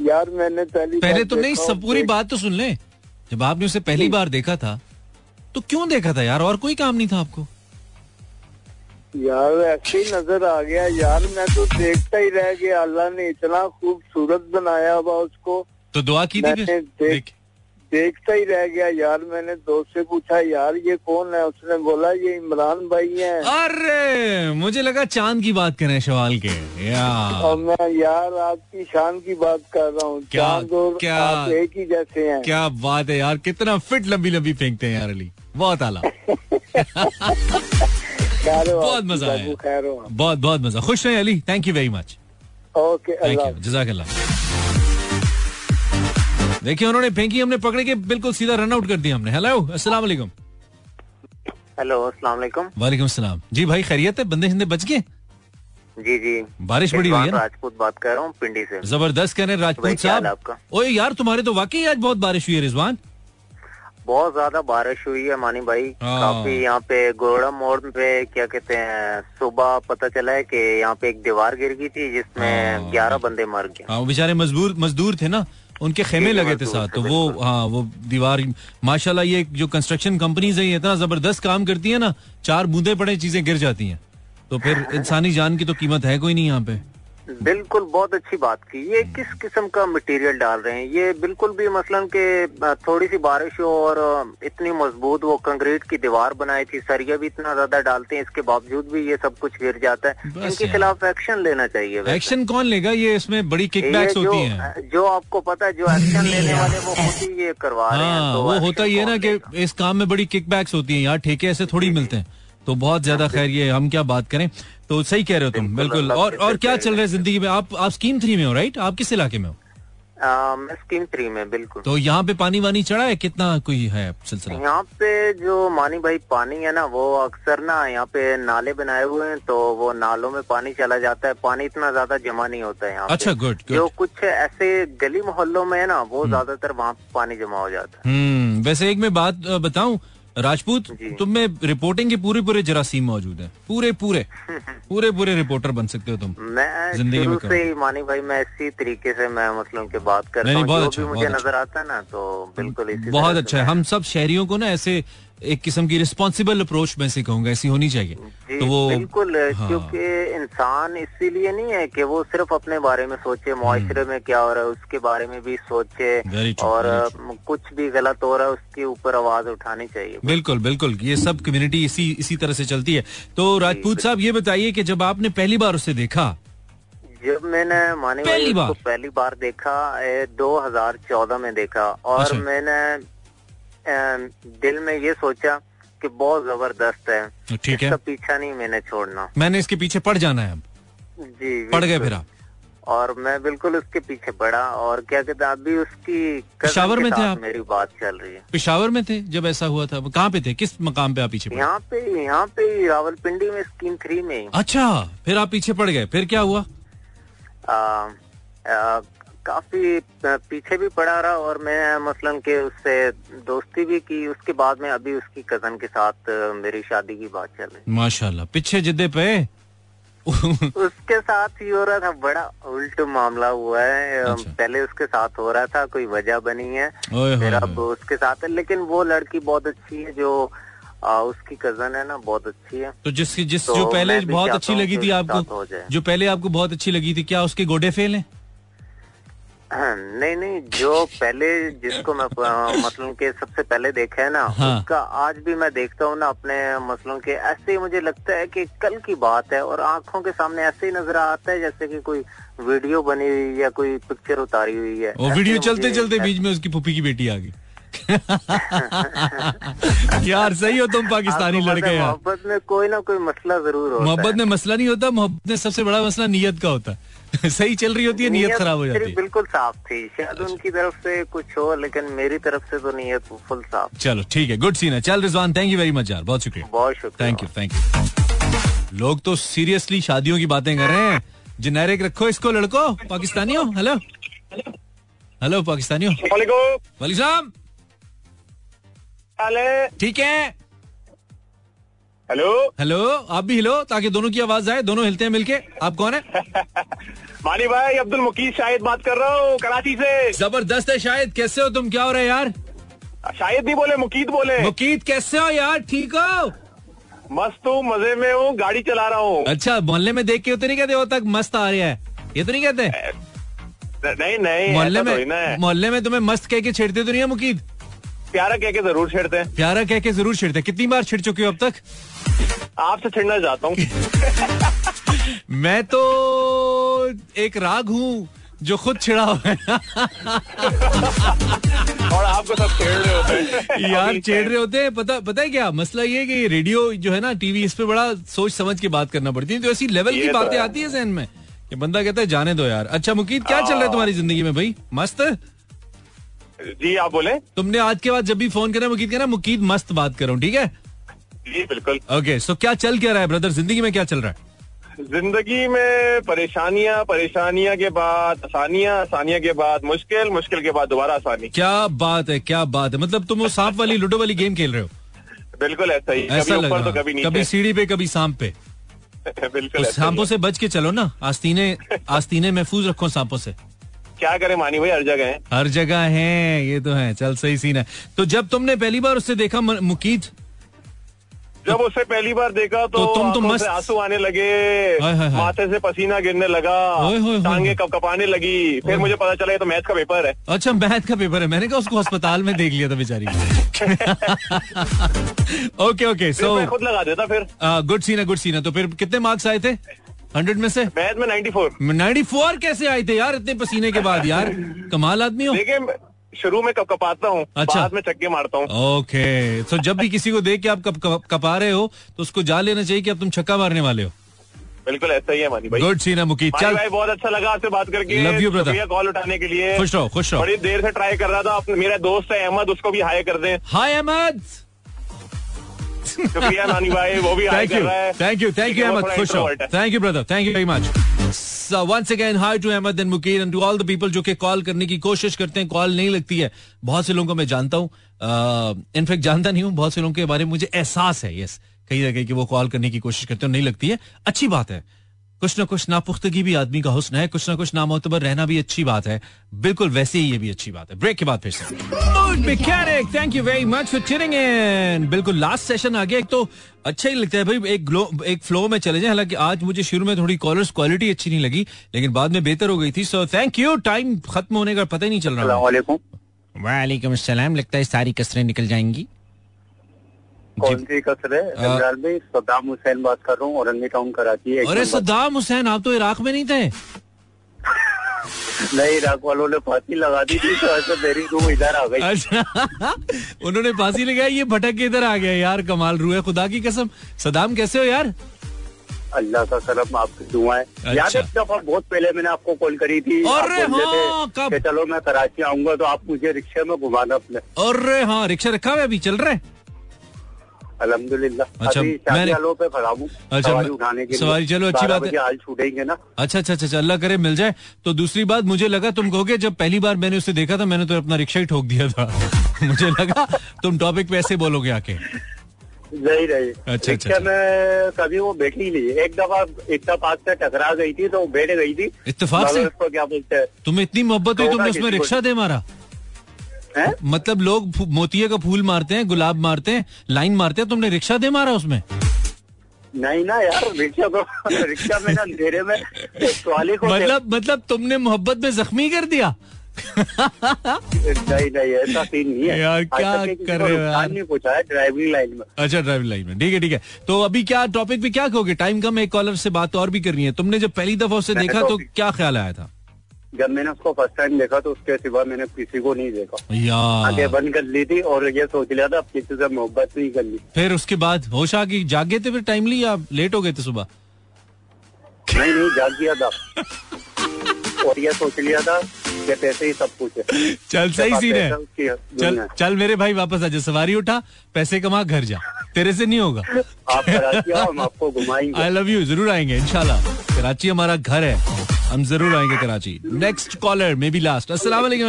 यार मैंने पहली पहले तो नहीं सब पूरी बात तो सुन ले। जब आपने उसे पहली बार देखा था तो क्यों देखा था यार? और कोई काम नहीं था आपको? यार ऐसे ही नज़र आ गया। यार मैं तो देखता ही रह गया। अल्लाह ने इतना खूबसूरत बनाया हुआ उसको। तो दुआ की थी फिर? देख- देख। देखता ही रह गया यार मैंने दोस्त से पूछा यार ये कौन है? उसने बोला ये इमरान भाई है। अरे मुझे लगा चाँद की बात करें सवाल के। यार और मैं यार आपकी शान की बात कर रहा हूँ। क्या- चाँद और क्या- आप एक ही जैसे हैं। क्या बात है यार कितना फिट लंबी लंबी फेंकते हैं यार अली। बहुत आला। [LAUGHS] बहुत मज़ा आया। बहुत बहुत मज़ा। खुश रहे Ali. Thank you very much okay जजाक देखिए उन्होंने फेंकी हमने पकड़ के बिल्कुल सीधा रन आउट कर दिया हमने। हेलो अस्सलाम वालेकुम। हेलो अस्सलाम वालेकुम। वालेकुम सलाम जी भाई खैरियत है? बंदे हिंदे बच गए? जी जी। बारिश बड़ी हुई है राजपूत बात कर रहा हूँ पिंडी से। ज़बरदस्त कह रहे हैं राजपूत साहब। आपका? ओए यार तुम्हारे तो वाकई आज बहुत बारिश हुई है रिजवान। बहुत ज़्यादा बारिश हुई है मानी भाई। हाँ। काफ़ी यहाँ पे गोड़ा मोड़ पे क्या कहते हैं सुबह पता चला है कि यहाँ पे एक दीवार गिर गई थी हाँ। जिसमें ग्यारह बंदे मर गए। हाँ बेचारे मजदूर मजदूर थे ना। उनके खेमे लगे थे साथ तो वो हाँ वो दीवार माशाल्लाह ये जो कंस्ट्रक्शन कंपनीज़ है ये इतना ज़बरदस्त काम करती है ना चार बूंदे पड़े चीज़ें गिर जाती हैं। तो फिर इंसानी जान की तो कीमत है कोई नहीं यहाँ पे। बिल्कुल बहुत अच्छी बात की। ये किस किस्म का मटेरियल डाल रहे हैं? ये बिल्कुल भी मसलन के थोड़ी सी बारिश हो और इतनी मज़बूत वो कंक्रीट की दीवार बनाई थी सरिया भी इतना ज़्यादा डालते हैं इसके बावजूद भी ये सब कुछ गिर जाता है। इनके खिलाफ एक्शन लेना चाहिए एक्शन कौन लेगा? ये इसमें बड़ी जो होती हैं। जो आपको पता है जो एक्शन लेने वाले वो खुद ही ये करवा रहे हैं हाँ तो वो होता ये कौन ना कि इस काम में बड़ी किकबैक्स होती है। यार ठेके ऐसे थोड़ी मिलते हैं। तो बहुत ज़्यादा खैर ये हम क्या बात करें? तो सही कह रहे हो तुम बिल्कुल, और और क्या चल रहा है ज़िंदगी में? आप आप स्कीम थ्री में हो राइट आप किस इलाके में हो? मैं स्कीम थ्री में बिल्कुल। तो यहाँ पे पानी वानी चढ़ा है? कितना कोई है सिलसिला? यहाँ पे जो मानी भाई पानी है ना वो अक्सर ना यहाँ पे नाले बनाए हुए हैं तो वो नालों में पानी चला जाता है। पानी इतना ज़्यादा जमा नहीं होता है यहाँ अच्छा गुड जो कुछ ऐसे गली मोहल्लों में है ना वो ज़्यादातर वहाँ पानी जमा हो जाता है। हम्म वैसे एक मैं बात बताऊँ राजपूत। तुम में रिपोर्टिंग के पूरे पूरे जरासीम मौजूद है। पूरे पूरे [LAUGHS] पूरे पूरे रिपोर्टर बन सकते हो तुम। मैं ज़िंदगी में से मानी भाई मैं इसी तरीके से मैं मतलब के बात कर नहीं, हूँ। बहुत अच्छा, मुझे अच्छा। नज़र आता है ना तो बिल्कुल बहुत अच्छा है। हम सब शहरियों को ना ऐसे एक किस्म की रिस्पॉन्सिबल अप्रोच में से कहूँगा ऐसी होनी चाहिए तो वो बिल्कुल हाँ। क्योंकि इंसान इसीलिए नहीं है कि वो सिर्फ़ अपने बारे में सोचे मुआशरे में क्या हो रहा है उसके बारे में भी सोचे हम्म। और कुछ भी गलत हो रहा है उसके ऊपर आवाज़ उठानी चाहिए बिल्कुल बिल्कुल ये सब कम्युनिटी इसी इसी तरह से चलती है तो राजपूत साहब ये बताइए कि जब आपने पहली बार उसे देखा जब मैंने मानी पहली बार? पहली बार देखा दो हज़ार चौदह में देखा और अच्छा। मैंने दिल में ये सोचा कि बहुत ज़बरदस्त है। ठीक है। पीछा नहीं मैंने छोड़ना। मैंने इसके पीछे पड़ जाना है अब। जी पड़ गए फिर आप। और मैं बिल्कुल उसके पीछे पड़ा। और क्या कहते हैं अभी उसकी पेशावर में थे आप? मेरी बात चल रही है। पिशावर में थे जब ऐसा हुआ था? कहाँ पे थे? किस मकाम पे आप पीछे पड़े? यहाँ पे यहाँ पे रावलपिंडी में स्कीम थ्री में अच्छा फिर आप पीछे पड़ गए। फिर क्या हुआ? आ, आ, काफ़ी पीछे भी पड़ा रहा और मैं मसलन के उससे दोस्ती भी की। उसके बाद में अभी उसकी कज़न के साथ मेरी शादी की बात चल रही माशाल्लाह। पीछे जिद्दे पे? [LAUGHS] उसके साथ ही हो रहा था। बड़ा उल्ट मामला हुआ है। अच्छा। पहले उसके साथ हो रहा था कोई वजह बनी है। फिर अब उसके साथ है। लेकिन वो लड़की बहुत अच्छी है जो आ, उसकी कज़न है ना बहुत अच्छी है। तो जिस जिस तो जो पहले बहुत अच्छी लगी थी आपको जो पहले आपको बहुत अच्छी लगी थी क्या उसके गोडे फेल हैं? नहीं नहीं जो पहले जिसको मैं आ, मसलन के सबसे पहले देखा है ना हाँ। उसका आज भी मैं देखता हूँ ना अपने मसलों के ऐसे ही मुझे लगता है कि कल की बात है और आँखों के सामने ऐसे ही नज़र आता है जैसे कि कोई वीडियो बनी हुई या कोई पिक्चर उतारी हुई है। वो वीडियो चलते चलते बीच में उसकी पुपी की बेटी आ गई। [LAUGHS] यार सही हो तुम पाकिस्तानी लड़के यार। मोहब्बत में कोई ना कोई मसला ज़रूर होता मोहब्बत में मसला नहीं होता मोहब्बत में सबसे बड़ा मसला नियत का होता है। [LAUGHS] सही चल रही होती है नियत खराब हो जाती है। बिल्कुल साफ़ थी। शायद उनकी तरफ़ से कुछ हो लेकिन मेरी तरफ़ से तो नीयत फुल साफ़ चलो ठीक है गुड सीन है। चल Rizwan thank you very much यार बहुत शुक्रिया। बहुत शुक्रिया। थैंक यू थैंक यू लोग तो सीरियसली शादियों की बातें कर रहे हैं। जेनेरिक रखो इसको लड़को। पाकिस्तानियों हेलो हेलो पाकिस्तानियों। वालेकुम। सलाम। ठीक है। हेलो हेलो आप भी हिलो ताकि दोनों की आवाज़ आए दोनों हिलते हैं मिलके। आप कौन है? [LAUGHS] मानी भाई अब्दुल मुकीद शाहिद बात कर रहा हूँ कराची से। ज़बरदस्त है शायद कैसे हो तुम क्या हो रहे यार? शाहिद नहीं बोले मुकीद बोले। मुकीद कैसे हो यार ठीक हो? मस्त हूँ मज़े में हूँ गाड़ी चला रहा हूँ। अच्छा मोहल्ले में देख के तो नहीं कहते हो तक? मस्त आ रहा है। ये तो नहीं कहते? नहीं नहीं मोहल्ले में मोहल्ले में तुम्हें मस्त कह के छेड़ते तो नहीं है मुकीद? प्यारा कह के ज़रूर छेड़ते हैं। प्यारा कह के ज़रूर छेड़ते हैं। कितनी बार छिड़ चुके हो अब तक? आपसे छिड़ना चाहता हूँ। [LAUGHS] मैं तो एक राग हूँ जो खुद छिड़ा हुआ है। [LAUGHS] और आपको सब छेड़ रहे होते हैं। [LAUGHS] यार छेड़ रहे होते हैं। पता पता है क्या? मसला ये है कि रेडियो जो है ना टीवी इस पे बड़ा सोच समझ के बात करना पड़ती है। तो ऐसी लेवल की तो बातें है। आती है जहन में कि बंदा कहता है जाने दो यार। अच्छा मुकीद क्या चल रहा है तुम्हारी ज़िंदगी में भाई? मस्त? जी आप बोले? तुमने आज के बाद जब भी फ़ोन करा मुकीद कहना मुकीद मस्त बात करो ठीक है? जी बिल्कुल। ओके सो क्या चल क्या रहा है ब्रदर ज़िंदगी में क्या चल रहा है? ज़िंदगी में परेशानियाँ परेशानियाँ के बाद आसानियाँ आसानियाँ के बाद मुश्किल मुश्किल के बाद दोबारा आसानी। क्या बात है क्या बात है। मतलब तुम वो सांप वाली लूडो वाली गेम खेल रहे हो? बिल्कुल ऐसा ही ऐसा कभी ऊपर तो कभी है। कभी सीढ़ी पे कभी सांप पे। [LAUGHS] बिल्कुल तो सांपों से बच के चलो ना। आस्तीने आस्तीने महफूज रखो सांपों से। क्या करें मानी भाई हर जगह है। हर जगह है ये तो है चल सही सीन है। तो जब तुमने पहली बार उससे देखा म- मुकीद? जब उससे पहली बार देखा तो, तो तुम तो मस्त- आँसू आने लगे। माथे से पसीना गिरने लगा टांगे। कप कपाने लगी। फिर मुझे पता चला ये तो मैथ का पेपर है। अच्छा मैथ का पेपर है। मैंने कहा उसको अस्पताल में देख लिया था बेचारी ओके ओके सो खुद लगा देता फिर। गुड सीन है गुड सीन है। तो फिर कितने मार्क्स आए थे? हंड्रेड में से? मैथ में 94 नाइन्टी फोर कैसे आए थे यार इतने पसीने के बाद यार? कमाल आदमी हो। देखिए शुरू में कप कपाता हूँ अच्छा। बाद में चक्के मारता हूँ। ओके तो जब भी किसी को देख के आप कप, कप, रहे हो तो उसको जा लेना चाहिए कि अब तुम छक्का मारने वाले हो। बिल्कुल ऐसा ही है मानी भाई। गुड सीन चल। भाई बहुत अच्छा लगा आपसे बात करके। You, brother. शुक्रिया कॉल उठाने के लिए। खुश रहो खुश रहो। बड़ी देर से ट्राई कर रहा था। मेरा दोस्त है अहमद उसको भी हाई कर दें। हाय अहमद शुक्रिया नानी भाई वो भी thank you thank you thank you Ahmed खुश रहो thank you brother thank you very much So once again hi to Ahmed and Mukeed and to all the जो कि कॉल करने की कोशिश करते हैं कॉल नहीं लगती है। बहुत से लोगों को मैं जानता हूँ। इनफेक्ट जानता नहीं हूँ। बहुत से लोगों के बारे में मुझे एहसास है यस कहीं ना कहीं कि वो कॉल करने की कोशिश करते हैं नहीं लगती है। अच्छी बात है। कुछ ना कुछ नापुख्तगी भी आदमी का हुस्न है कुछ ना कुछ नामोतबर रहना भी अच्छी बात है। बिल्कुल वैसे ही ये भी अच्छी बात है। ब्रेक के बाद फिर से। Mechanic thank you very much for tuning in बिल्कुल लास्ट सेशन आ गया एक तो अच्छा ही लगता है भाई एक ग्लो एक फ्लो में चले जाए। हालाँकि आज मुझे शुरू में थोड़ी कॉलर्स क्वालिटी अच्छी नहीं लगी लेकिन बाद में बेहतर हो गई थी। सो थैंक यू टाइम खत्म होने का पता ही नहीं चल रहा। वालेकुम लगता है सारी कसरें निकल जाएँगी। कौन सी कसर है रमज़ान में सद्दाम हुसैन बात कर रहा हूँ औरंगी टाउन कराची अरे। सद्दाम हुसैन आप तो इराक में नहीं थे? [LAUGHS] नहीं इराक वालों ने फांसी लगा दी थी तो ऐसे मेरी रूह इधर आ गई। अच्छा। [LAUGHS] उन्होंने फांसी लगाई ये भटक के इधर आ गया यार कमाल रूह खुदा की कसम। सदाम कैसे हो यार? अल्लाह का करम आपकी दुआएँ। अच्छा। याद है दफ़ा बहुत पहले मैंने आपको कॉल करी थी हाँ, कब? चलो मैं कराची आऊँगा तो आप मुझे रिक्शे में घुमाना अपने। अरे हाँ रिक्शा रखा हुआ अभी चल रहा अल्हम्दुलिल्लाह। अच्छा, मैंने- पे खड़ा हूँ अच्छा, सवारी उठाने के सवारी, चलो, अच्छी बात है। हाल छूटेंगे ना। अच्छा अच्छा अच्छा अच्छा, अल्लाह करे मिल जाए। तो दूसरी बात मुझे लगा तुम कहोगे जब पहली बार मैंने उसे देखा था मैंने तो अपना रिक्शा ही ठोक दिया था। [LAUGHS] मुझे लगा तुम टॉपिक पे ऐसे बोलोगे आके। नहीं नहीं। अच्छा, रिक्शा अच्छा। में कभी वो बैठी नहीं एक दफ़ा इत्तेफाक से टकरा गई थी तो बैठ गई थी। इतफाक से? क्या बोलते हैं? तुम्हें इतनी मोहब्बत हुई तुमने उसमें रिक्शा दे मारा? हैं? मतलब लोग मोतिये का फूल मारते हैं गुलाब मारते हैं लाइन मारते हैं तुमने रिक्शा दे मारा उसमें? नहीं ना यार रिक्शा को रिक्शा में ना अंधेरे में ट्रॉली को मतलब मतलब तुमने मोहब्बत में जख्मी कर दिया? नहीं नहीं ऐसा सीन नहीं है। यार, क्या कर रहे हो यार? नहीं पूछा है ड्राइविंग लाइन में। अच्छा ड्राइविंग लाइन में। ठीक है ठीक है। तो अभी क्या टॉपिक पे क्या कहोगे? टाइम कम एक कॉलर से बात और भी करनी है। तुमने जब पहली दफ़ा उसे देखा तो- तो क्या ख्याल आया था? जब मैंने उसको फ़र्स्ट टाइम देखा तो उसके सिवा मैंने किसी को नहीं देखा। आगे बंद कर ली थी और ये सोच लिया था अब किसी से मोहब्बत नहीं करनी। फिर उसके बाद होश आ गई? जागे थे फिर टाइमली या लेट हो गए थे सुबह? नहीं नहीं जाग गया था। और ये सोच लिया था कि पैसे ही सब कुछ है। चल सही सीन है। चल चल मेरे भाई वापस आजा सवारी उठा पैसे कमा घर जा। तेरे से नहीं होगा। आप कराची हम आपको घुमाएँगे। आई लव यू ज़रूर आएँगे इंशाल्लाह। कराची हमारा घर है। हम ज़रूर आएँगे Karachi. Next caller may be last अस्सलाम वालेकुम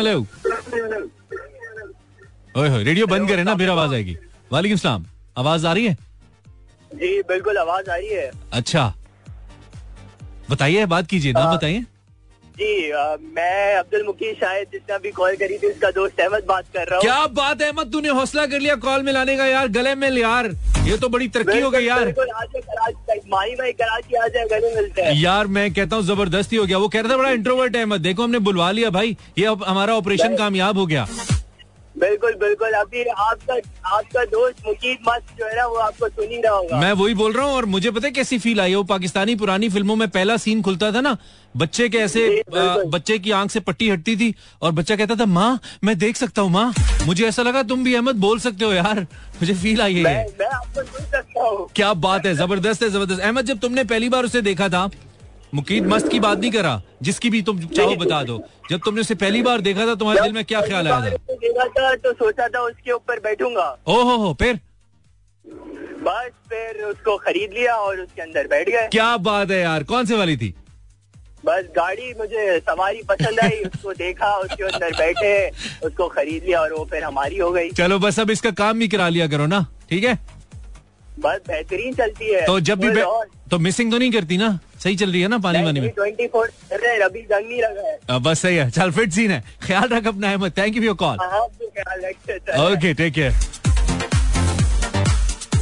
होए रेडियो बंद करें ना फिर आवाज़ आएगी। वालेकुम सलाम। आवाज़ आ रही है? जी बिल्कुल आवाज़ आ रही है। अच्छा। बताइए बात कीजिए नाम बताइए। जी आ, मैं अब्दुल मुकी शायद जिसने अभी कॉल करी थी उसका दोस्त अहमद बात कर रहा हूँ। क्या बात है अहमद तूने हौसला कर लिया कॉल में लाने का यार गले में यार। ये तो बड़ी तरक्की हो गई यार। माही भाई कराची आ जाए गले मिलते हैं। यार मैं कहता हूँ ज़बरदस्ती हो गया। वो कह रहा था बड़ा इंट्रोवर्ट अहमद। देखो हमने बुलवा लिया भाई। ये हमारा ऑपरेशन कामयाब हो गया। बिल्कुल बिल्कुल। अभी आपका आपका दोस्त मुकीद मस्त जो है ना वो आपको सुन ही रहा होगा। मैं वही बोल रहा हूँ और मुझे पता है कैसी फील आई वो पाकिस्तानी पुरानी फ़िल्मों में पहला सीन खुलता था ना बच्चे के ऐसे आ, बच्चे की आँख से पट्टी हटती थी और बच्चा कहता था माँ मैं देख सकता हूँ माँ। मुझे ऐसा लगा तुम भी अहमद बोल सकते हो यार। मुझे फील आई है मैं मैं आपको सुन सकता हूँ। क्या बात है ज़बरदस्त है ज़बरदस्त। अहमद जब तुमने पहली बार उसे देखा था मुकीद मस्त की बात नहीं करा जिसकी भी तुम चाहो बता दो। जब तुमने उसे पहली बार देखा था तुम्हारे दिल में क्या ख्याल आया था? देखा था तो सोचा था उसके ऊपर बैठूँगा। ओहो हो फिर? बस फिर उसको खरीद लिया और उसके अंदर बैठ गए। क्या बात है यार कौन से वाली थी? बस गाड़ी मुझे सवारी पसंद आई [LAUGHS] उसको देखा उसके अंदर बैठे उसको खरीद लिया और वो फिर हमारी हो गई। चलो बस अब इसका काम भी करा लिया करो ना ठीक है? बस बेहतरीन चलती है। तो जब भी तो मिसिंग तो नहीं करती ना? सही चल रही है ना पानी वानी में? ट्वेंटी फोर अभी जंग नहीं लगा है। बस सही है चल फिट सीन है। ख्याल रख अपना Ahmed. Thank you for call. Okay take care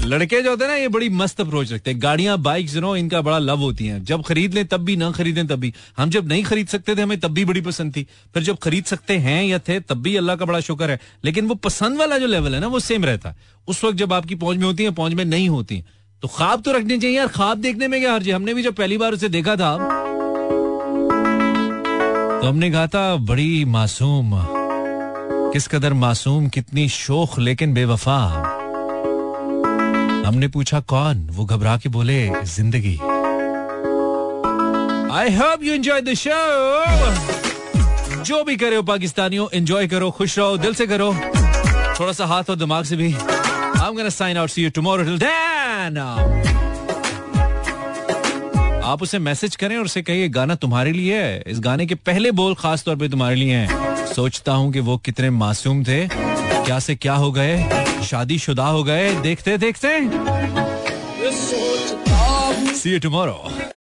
लड़के जो होते हैं ना, ये बड़ी मस्त अप्रोच रखते हैं। गाड़ियाँ बाइक्स नो इनका बड़ा लव होती हैं। जब खरीद लें, तब भी ना खरीदें, तब भी। हम जब नहीं खरीद सकते थे, हमें तब भी बड़ी पसंद थी। फिर जब खरीद सकते हैं या थे, तब भी अल्लाह का बड़ा शुक्र है। लेकिन वो पसंद वाला जो लेवल है ना, वो सेम रहता है। उस वक्त जब आपकी पहुँच में होती है, पहुँच में नहीं होती तो ख्वाब तो रखने चाहिए यार। ख्वाब देखने में क्या, हर्ज? हमने भी जब पहली बार उसे देखा था तो हमने कहा था, बड़ी मासूम, किस कदर मासूम, कितनी शोख, लेकिन बेवफा। हमने पूछा, कौन वो घबरा के बोले, ज़िंदगी I hope you enjoy the show जो भी करे हो, पाकिस्तानियों एंजॉय करो, खुश रहो, दिल से करो थोड़ा सा हाथ और दिमाग से भी I'm gonna sign out. See you tomorrow. Till then. आप उसे मैसेज करें और उसे कहिए, गाना तुम्हारे लिए है इस गाने के पहले बोल खास तौर पे तुम्हारे लिए हैं सोचता हूँ कि वो कितने मासूम थे क्या से क्या हो गए? शादी शुदा हो गए? देखते देखते। See tomorrow